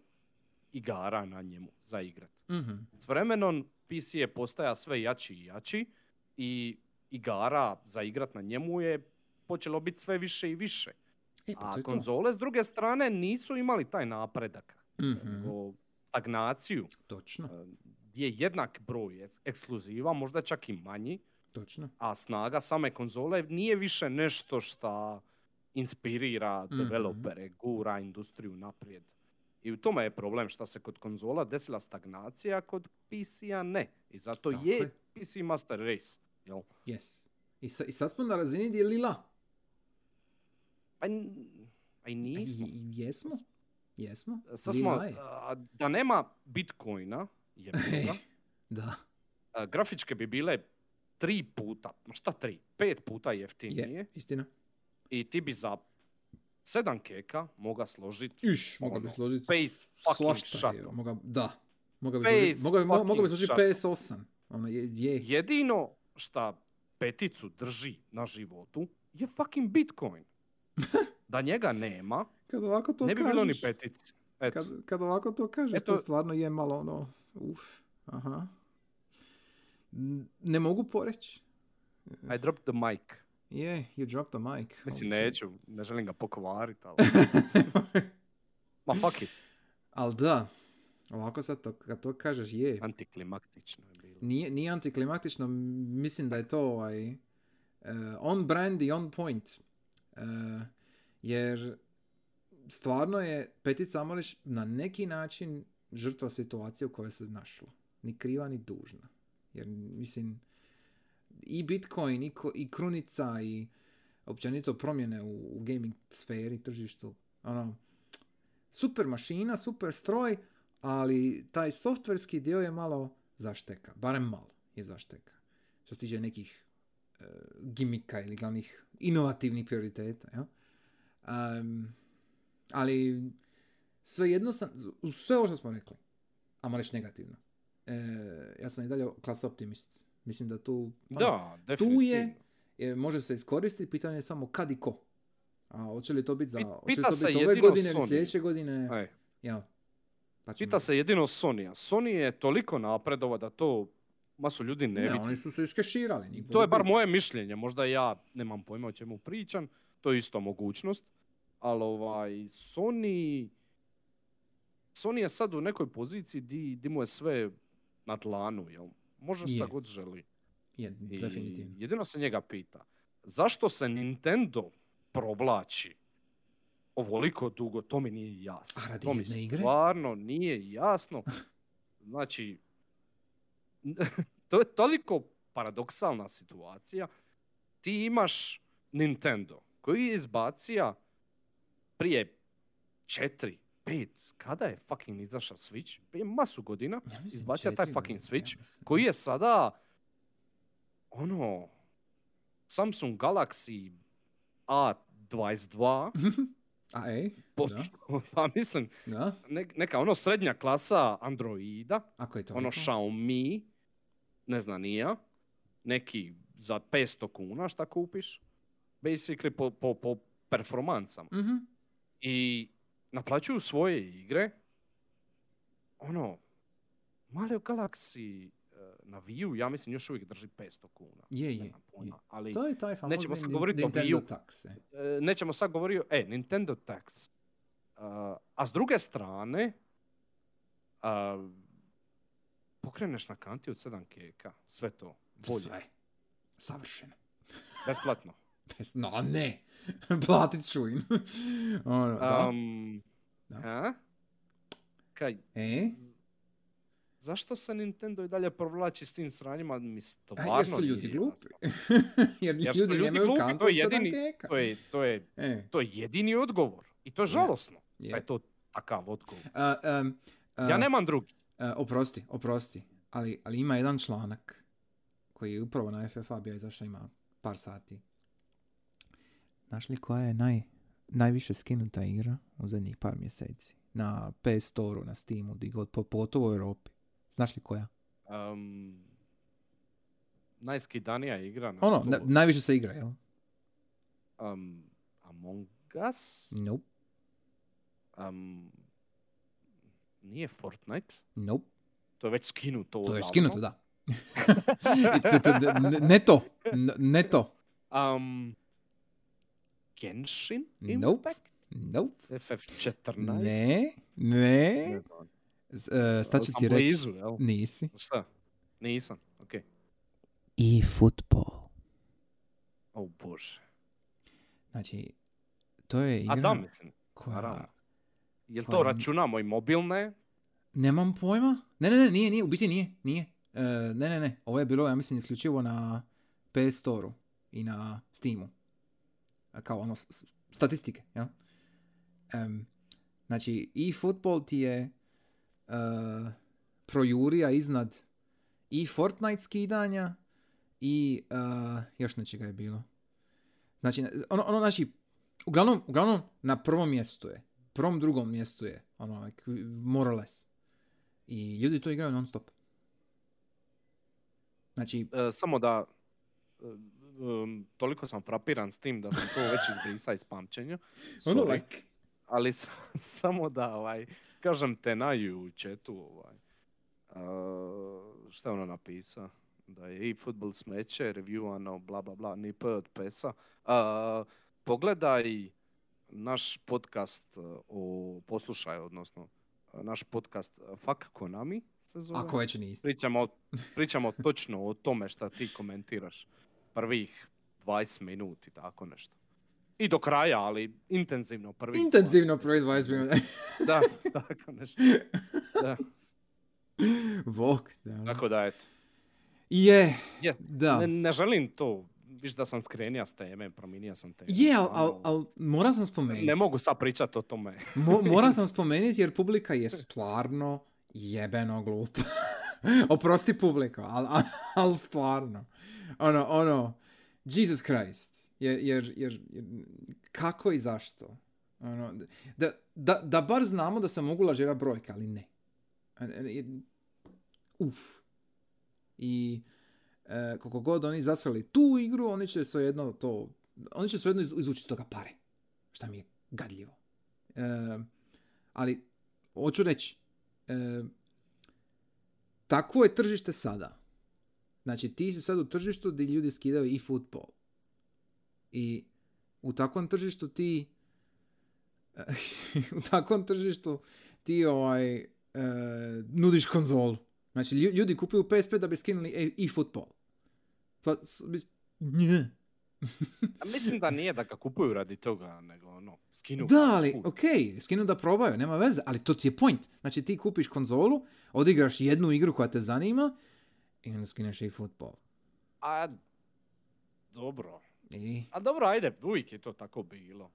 Speaker 2: igara na njemu za igrat.
Speaker 1: Mhm.
Speaker 2: S vremenom PC je postaja sve jači i jači i igara za igrat na njemu je počelo biti sve više i više.
Speaker 1: E, pa
Speaker 2: A
Speaker 1: je to.
Speaker 2: konzole s druge strane nisu imali taj napredak,
Speaker 1: Mhm.
Speaker 2: nego stagnaciju,
Speaker 1: Točno,
Speaker 2: eh, gdje je jednak broj eks- ekskluziva, možda čak i manji,
Speaker 1: točno.
Speaker 2: a snaga same konzole nije više nešto šta inspirira
Speaker 1: Mhm.
Speaker 2: developere, gura industriju naprijed. I u tome je problem što se kod konzola desila stagnacija, a kod PC-a ne. I zato
Speaker 1: Tako
Speaker 2: je. PC Master Race. Jel?
Speaker 1: Yes. I, sa, I sad smo na razini gdje je lila.
Speaker 2: Pa, n- a i nismo.
Speaker 1: I- jesmo. Jesmo.
Speaker 2: Sad smo, a, da nema Bitcoina, je
Speaker 1: Da.
Speaker 2: grafičke bi bile tri puta, ma šta tri, pet puta jeftinije.
Speaker 1: Je, istina.
Speaker 2: I ti bi za sedam keka moga složiti
Speaker 1: Iš, mogu bi
Speaker 2: ono,
Speaker 1: složiti
Speaker 2: Space fucking shuttle.
Speaker 1: Moga, da. Moga bi složiti, moga, bi- mo- moga bi složiti
Speaker 2: shuttle.
Speaker 1: PS8. Ono, je, je.
Speaker 2: Jedino šta peticu drži na životu je fucking Bitcoin. Da njega nema,
Speaker 1: Kad ovako to
Speaker 2: ne bi
Speaker 1: kažeš,
Speaker 2: bilo ni petice. Eto,
Speaker 1: Kad, kad ovako to kažeš,
Speaker 2: Eto-
Speaker 1: to stvarno je malo ono, uf, aha. Ne mogu poreći.
Speaker 2: I dropped the mic.
Speaker 1: Je, you dropped the mic.
Speaker 2: Mislim,
Speaker 1: Holy
Speaker 2: neću, ne želim ga pokvariti, ali... Ma fuck it,
Speaker 1: Ali da, ovako sad to, kad to kažeš je.
Speaker 2: antiklimaktično je bilo.
Speaker 1: Nije, nije antiklimatično, m- mislim da je to ovaj, eh, on brand i on point. Eh, jer stvarno je Petica Amolić na neki način žrtva situacije u kojoj se našla. Ni kriva ni dužna. Jer mislim, i Bitcoin, i, ko- i krunica, i općenito promjene u, u gaming sferi, tržištu, ono, super mašina, super stroj, ali taj softverski dio je malo zašteka, barem malo je zašteka. Što se tiče nekih e, gimika ili glavnih inovativnih prioriteta. Ja? Am, ali svejedno sam, uz sve ovo što smo rekli, ajmo reći negativno, e, ja sam i dalje klas optimist. Mislim da tu, ono,
Speaker 2: Da,
Speaker 1: tu je, je, može se iskoristiti, pitanje je samo kad i ko. A hoće li to biti za,
Speaker 2: pita
Speaker 1: to
Speaker 2: se
Speaker 1: biti ove godine ili
Speaker 2: Sony.
Speaker 1: sljedeće godine?
Speaker 2: Ej,
Speaker 1: Ja. Pa
Speaker 2: Pita se jedino Sony, a Sony je toliko napredova da to masu ljudi ne,
Speaker 1: Ne,
Speaker 2: vidi.
Speaker 1: oni su se iskeširali.
Speaker 2: To je bar moje mišljenje, možda ja nemam pojma o čemu pričam, to je isto mogućnost, ali ovaj, Sony, Sony je sad u nekoj poziciji di, di mu je sve na dlanu, jel? može šta
Speaker 1: Je.
Speaker 2: god želi.
Speaker 1: Je,
Speaker 2: I
Speaker 1: definitivno.
Speaker 2: jedino se njega pita, zašto se Nintendo provlači ovoliko dugo, to mi nije jasno.
Speaker 1: A radi
Speaker 2: to mi
Speaker 1: jedne igre?
Speaker 2: stvarno nije jasno. Znači, to je toliko paradoksalna situacija. Ti imaš Nintendo koji je izbacija prije četiri, pet, kada je fucking izašao Switch? Prije masu godina.
Speaker 1: Ja
Speaker 2: izbacio taj fucking
Speaker 1: godine, ja
Speaker 2: Switch,
Speaker 1: mislim.
Speaker 2: koji je sada ono Samsung Galaxy A22
Speaker 1: A ej,
Speaker 2: po-
Speaker 1: da,
Speaker 2: pa mislim
Speaker 1: da,
Speaker 2: ne- neka ono srednja klasa Androida
Speaker 1: ako je to
Speaker 2: ono Xiaomi ne znam ni ja. Neki za 500 kuna šta kupiš. Basically po, po, po performansama
Speaker 1: Mhm.
Speaker 2: I naplaćuju svoje igre ono Mario Galaxy eh, na Wii ja mislim još uvijek drži 500 kuna.
Speaker 1: Je, je,
Speaker 2: ali
Speaker 1: To je taj famozni
Speaker 2: Nećemo sad govoriti o
Speaker 1: Nintendo
Speaker 2: Wii
Speaker 1: takse.
Speaker 2: e, nećemo sad govoriti, o- e, Nintendo Tax. Uh, a s druge strane, uh, pokreneš na kanti od 7 keka, sve to, bolje,
Speaker 1: Sve. Savršeno.
Speaker 2: besplatno.
Speaker 1: No, ne. Platit ću im. ono, da.
Speaker 2: Um,
Speaker 1: Da.
Speaker 2: a? Kaj,
Speaker 1: E?
Speaker 2: zašto se Nintendo i dalje provlači s tim sranjima, mi
Speaker 1: A
Speaker 2: stvarno
Speaker 1: jer su ljudi glupi. jer,
Speaker 2: Jer
Speaker 1: ljudi,
Speaker 2: ljudi glupi, to je jedini-. To je, to je,
Speaker 1: E,
Speaker 2: to je jedini odgovor. I to je žalosno.
Speaker 1: je.
Speaker 2: Da je to takav odgovor.
Speaker 1: A, a,
Speaker 2: Ja nemam drugi.
Speaker 1: a, oprosti, oprosti. Ali, ali ima jedan članak koji je upravo na FFA bio izašao ima par sati. Znaš li koja je naj, najviše skinuta igra u zadnjih par mjeseci? Na PS Store-u, na Steamu, di god, po- pogotovo u Europi. Znaš li koja?
Speaker 2: Um, najskidanija igra na
Speaker 1: Ono, na- najviše se igra, jel?
Speaker 2: um, Among Us?
Speaker 1: Nope,
Speaker 2: Um, nije Fortnite?
Speaker 1: nope.
Speaker 2: To je već skinuto
Speaker 1: To je skinuto, da. Ne- to, ne to.
Speaker 2: Um, Genshin
Speaker 1: Nope.
Speaker 2: Impact?
Speaker 1: Nope.
Speaker 2: FF14?
Speaker 1: Ne, ne.
Speaker 2: Ne znam.
Speaker 1: E, Sad ću ti reći.
Speaker 2: blizu, jel?
Speaker 1: Nisi.
Speaker 2: Šta? Nisam, okej.
Speaker 1: I football.
Speaker 2: O bože.
Speaker 1: Znači, to je igra
Speaker 2: A da, mislim,
Speaker 1: koja...
Speaker 2: naravno. Jel to
Speaker 1: koja-
Speaker 2: računamo i mobilne?
Speaker 1: Nemam pojma. Ne, ne, ne, nije, nije, u biti nije, nije. E, ne, ne, ne, ovo je bilo, ja mislim, isključivo na PS Store-u i na Steamu. Kao ono, statistike, ja? Em, znači, i football ti je e, projurija iznad i Fortnite skidanja i e, još nečega je bilo. Znači, ono, ono, znači, uglavnom, uglavnom na prvom mjestu je. Prvom, drugom mjestu je. Ono, like, more or less. I ljudi to igraju non stop. Znači,
Speaker 2: E, samo da e, um, toliko sam frapiran s tim da sam to već izbrisa iz pamćenja.
Speaker 1: ono, like,
Speaker 2: Ali s- samo da ovaj, kažem te na u chatu ovaj. Uh, šta je ono napisao? Da je i futbol smeće, reviewano, bla bla bla, ni p od pesa. Uh, pogledaj naš podcast uh, o poslušaj, odnosno naš podcast uh, Fuck Konami se zove.
Speaker 1: ako već nisi.
Speaker 2: Pričamo, pričamo točno o tome šta ti komentiraš. Prvih 20 minuti, tako nešto. I do kraja, ali intenzivno prvih
Speaker 1: Intenzivno prvi 20 minuta.
Speaker 2: 20. Da, tako nešto. Da.
Speaker 1: Bog. Da.
Speaker 2: Tako da, eto.
Speaker 1: Je,
Speaker 2: Je,
Speaker 1: Da.
Speaker 2: Ne, ne želim to. Viš da sam skrenija s teme, promijenio sam temu.
Speaker 1: je, ali al,
Speaker 2: Ono,
Speaker 1: al, moram sam spomenuti.
Speaker 2: Ne mogu sad pričati o tome.
Speaker 1: Mo- moram sam spomenuti jer publika je stvarno jebeno glupa. Oprosti publika, ali al, al stvarno. Ono, ono, Jesus Christ. Jer, jer, jer, jer kako i zašto? Ono, da, da, da bar znamo da se mogu lažira brojke, ali ne. Uf. I e, koliko god oni zasrali tu igru, oni će svejedno to, oni će svejedno iz, izvući iz toga pare. Šta mi je gadljivo. E, ali, hoću reći, e, takvo je tržište sada. Znači, ti si sad u tržištu gdje ljudi skidaju i futbol. I u takvom tržištu ti u takvom tržištu ti ovaj, e, nudiš konzolu. Znači, lju- ljudi kupuju PSP da bi skinuli e-. To, s- bis- nje.
Speaker 2: A mislim da nije da ga kupuju radi toga, nego ono, skinu
Speaker 1: Da, ali, ok, skinu da probaju, nema veze, ali to ti je point. Znači, ti kupiš konzolu, odigraš jednu igru koja te zanima i onda skineš e-football.
Speaker 2: A, dobro.
Speaker 1: I,
Speaker 2: A dobro, ajde, uvijek je to tako bilo.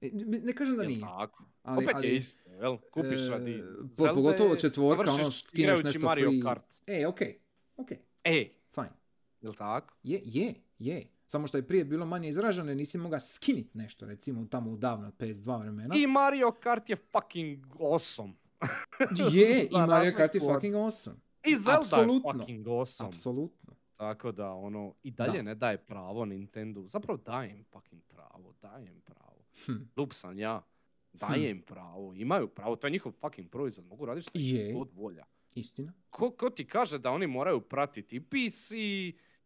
Speaker 1: i, ne kažem da
Speaker 2: Jel
Speaker 1: nije.
Speaker 2: tako?
Speaker 1: Ali,
Speaker 2: Opet
Speaker 1: ali,
Speaker 2: je isto, jel? Kupiš
Speaker 1: e,
Speaker 2: radi
Speaker 1: po-
Speaker 2: Zelde,
Speaker 1: pogotovo četvorka, ono, skineš nešto
Speaker 2: Mario
Speaker 1: free.
Speaker 2: Kart.
Speaker 1: E, ok, ok,
Speaker 2: E,
Speaker 1: fine.
Speaker 2: jel tako?
Speaker 1: Je, je, je. Samo što je prije bilo manje izraženo jer nisi mogao skinit nešto, recimo tamo u davno PS2 vremena.
Speaker 2: I Mario Kart je fucking awesome.
Speaker 1: Je, i Mario Kart je fucking awesome.
Speaker 2: I Zelda
Speaker 1: Apsolutno.
Speaker 2: je fucking awesome.
Speaker 1: Apsolutno.
Speaker 2: Tako da, ono, i dalje
Speaker 1: Da.
Speaker 2: ne daje pravo Nintendo. Zapravo daje im fucking pravo, daje im pravo.
Speaker 1: Hm.
Speaker 2: Lup sam ja. Daje im pravo, imaju pravo, to je njihov fucking proizvod, mogu raditi što
Speaker 1: Je.
Speaker 2: god volja.
Speaker 1: Istina.
Speaker 2: Ko, ko ti kaže da oni moraju pratiti PC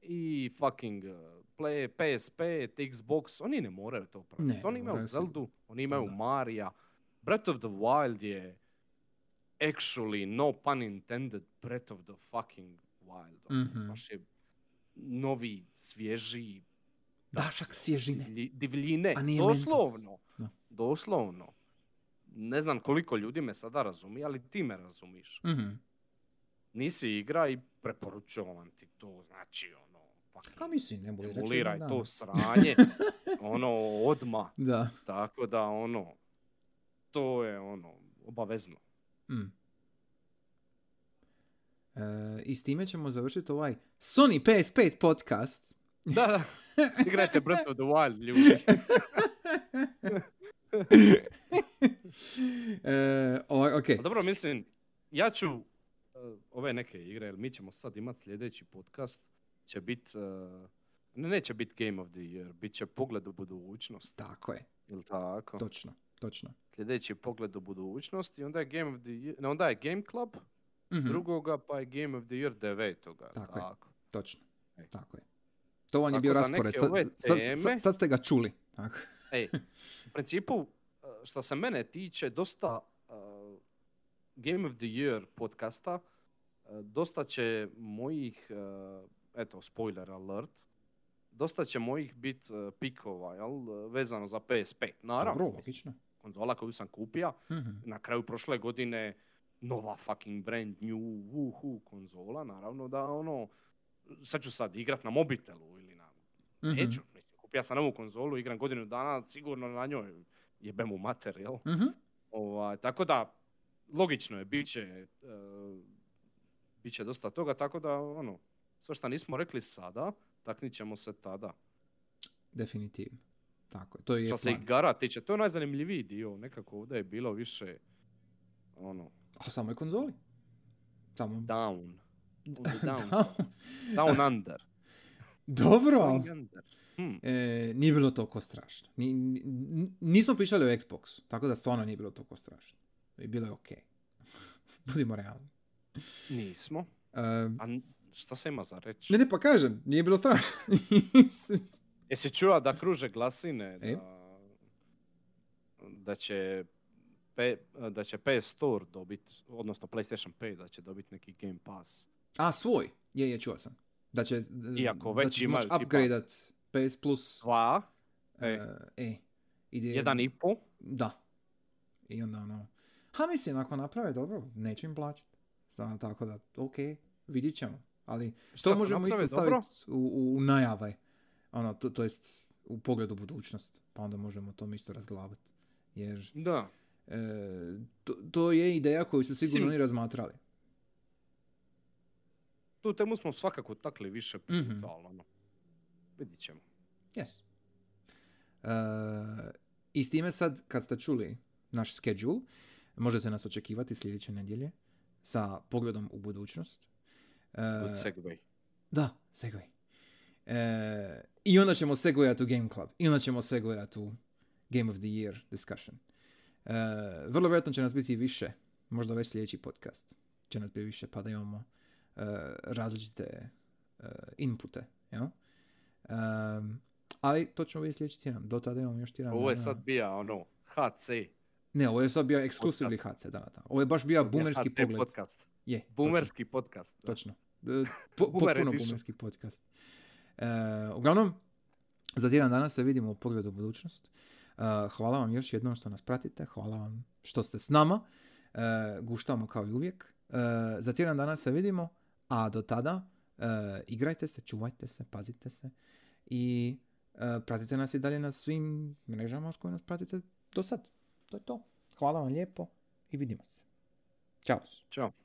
Speaker 2: i fucking uh, play, PSP, Xbox, oni ne moraju to pratiti. Oni imaju. Zeldu, oni imaju
Speaker 1: Da.
Speaker 2: Marija. Breath of the Wild je actually, no pun intended, Breath of the fucking Wild.
Speaker 1: Mhm.
Speaker 2: Baš je novi, svježi,
Speaker 1: Dašak svježine.
Speaker 2: divlji- divljine. Doslovno.
Speaker 1: Da.
Speaker 2: Doslovno. Ne znam koliko ljudi me sada razumije, ali ti me razumiš.
Speaker 1: Mhm.
Speaker 2: Nisi igra i preporučujem ti to, znači ono, fucking
Speaker 1: A mislim, ne bude reći
Speaker 2: emuliraj
Speaker 1: jedan
Speaker 2: to
Speaker 1: dan.
Speaker 2: sranje, ono, odma,
Speaker 1: Da.
Speaker 2: tako da, ono, to je, ono, obavezno.
Speaker 1: Mm. E, I s time ćemo završiti ovaj Sony PS5 podcast.
Speaker 2: Da, da, igrajte Breath of the Wild, ljudi.
Speaker 1: e, o- ok.
Speaker 2: Ali dobro, mislim, ja ću uh, ove neke igre, jer mi ćemo sad imati sljedeći podcast, će bit, uh, ne, neće biti Game of the Year, bit će pogled u budućnost,
Speaker 1: Tako je.
Speaker 2: jel tako?
Speaker 1: Točno. Točno.
Speaker 2: Sljedeći pogled u budućnost i onda je Game of the Year, onda je Game Club,
Speaker 1: Mhm.
Speaker 2: drugoga pa je Game of the Year devetoga,
Speaker 1: Tako je.
Speaker 2: tako.
Speaker 1: Točno.
Speaker 2: Ej.
Speaker 1: Tako je. To vam je bio raspored. Sad, sad,
Speaker 2: teme-
Speaker 1: sad, sad ste ga čuli. Tako.
Speaker 2: Ej, u principu, uh, što se mene tiče, dosta uh, Game of the Year podcasta, uh, dosta će mojih, uh, eto, spoiler alert, dosta će mojih bit uh, pikova, jel, uh, vezano za PS5. Naravno,
Speaker 1: Dobro,
Speaker 2: mislim, konzola koju sam kupio,
Speaker 1: Mhm.
Speaker 2: na kraju prošle godine nova fucking brand new woohoo konzola, naravno da ono, sad ću sad igrat na mobitelu ili na
Speaker 1: Mhm.
Speaker 2: Neću, mislim, kupio sam novu konzolu, igram godinu dana, sigurno na njoj jebem u mater, jel?
Speaker 1: Mhm.
Speaker 2: Ovaj, tako da, logično je, bit će, e, bit će dosta toga, tako da, ono, sve što nismo rekli sada, taknit ćemo se tada.
Speaker 1: Definitivno. Tako je. To je
Speaker 2: Što se igara tiče, to je najzanimljiviji dio, nekako ovdje je bilo više, ono,
Speaker 1: A samo je konzoli. Samo.
Speaker 2: down.
Speaker 1: Down.
Speaker 2: downside. Down under.
Speaker 1: Dobro.
Speaker 2: Down under. Hmm.
Speaker 1: E, nije bilo toliko strašno. Ni, ni- nismo pričali o Xboxu, tako da stvarno nije bilo toliko strašno. I bilo je ok. Budimo realni.
Speaker 2: Nismo.
Speaker 1: E,
Speaker 2: A šta se ima za reći?
Speaker 1: ne, ne, pa kažem, nije bilo strašno.
Speaker 2: Jesi čuo da kruže glasine
Speaker 1: E?
Speaker 2: da, da će P, da će PS Store dobit, odnosno PlayStation 5 da će dobit neki Game Pass.
Speaker 1: A, svoj? Je, je, čuo sam. Da će,
Speaker 2: Iako
Speaker 1: da
Speaker 2: već
Speaker 1: ćeš
Speaker 2: imaju
Speaker 1: moći
Speaker 2: tipa-
Speaker 1: upgradeat PS Plus.
Speaker 2: Dva,
Speaker 1: E,
Speaker 2: e.
Speaker 1: e, ide,
Speaker 2: jedan i po.
Speaker 1: Da. I onda ono... Ha, mislim, ako naprave dobro, neću im plaćati. Tako da, ok, vidit ćemo. Ali
Speaker 2: Šta
Speaker 1: to možemo isto staviti u, u, u najave. Ono, to, to jest u pogledu budućnost. Pa onda možemo to isto razglabati. Jer
Speaker 2: Da.
Speaker 1: e, to, to je ideja koju su sigurno
Speaker 2: Mislim-
Speaker 1: oni razmatrali.
Speaker 2: Tu temu smo svakako takli više puta,
Speaker 1: Mhm.
Speaker 2: ali ono, vidit ćemo.
Speaker 1: Yes. E, I s time sad, kad ste čuli naš schedule, možete nas očekivati sljedeće nedjelje sa pogledom u budućnost. E,
Speaker 2: Good segway.
Speaker 1: Da, segway. E, I onda ćemo segwayat u Game Club. I onda ćemo segwayat u Game of the Year discussion. E, vrlo vjerojatno će nas biti više. Možda već sljedeći podcast će nas biti više pa da imamo e, različite e, inpute. Jel? Em, ali to ćemo vidjeti sljedeći tjedan. Do tada imamo još tjedan.
Speaker 2: Ovo je sad bija ono, HC.
Speaker 1: Ne, ovo je sad bio ekskluzivni HC, da, da. Ovo je baš bio bumerski
Speaker 2: HT
Speaker 1: pogled.
Speaker 2: podcast.
Speaker 1: Je, točno,
Speaker 2: Bumerski podcast. da.
Speaker 1: Točno. E, Po, potpuno bumerski podcast. E, uglavnom, za tjedan danas se vidimo u pogledu u budućnost. E, hvala vam još jednom što nas pratite. Hvala vam što ste s nama. E, guštamo kao i uvijek. Za tjedan danas se vidimo, a do tada igrajte se, čuvajte se, pazite se i pratite nas i dalje na svim mrežama s kojima nas pratite do sad. To je to. Hvala vam lijepo i vidimo se. Ćao.
Speaker 2: Ćao.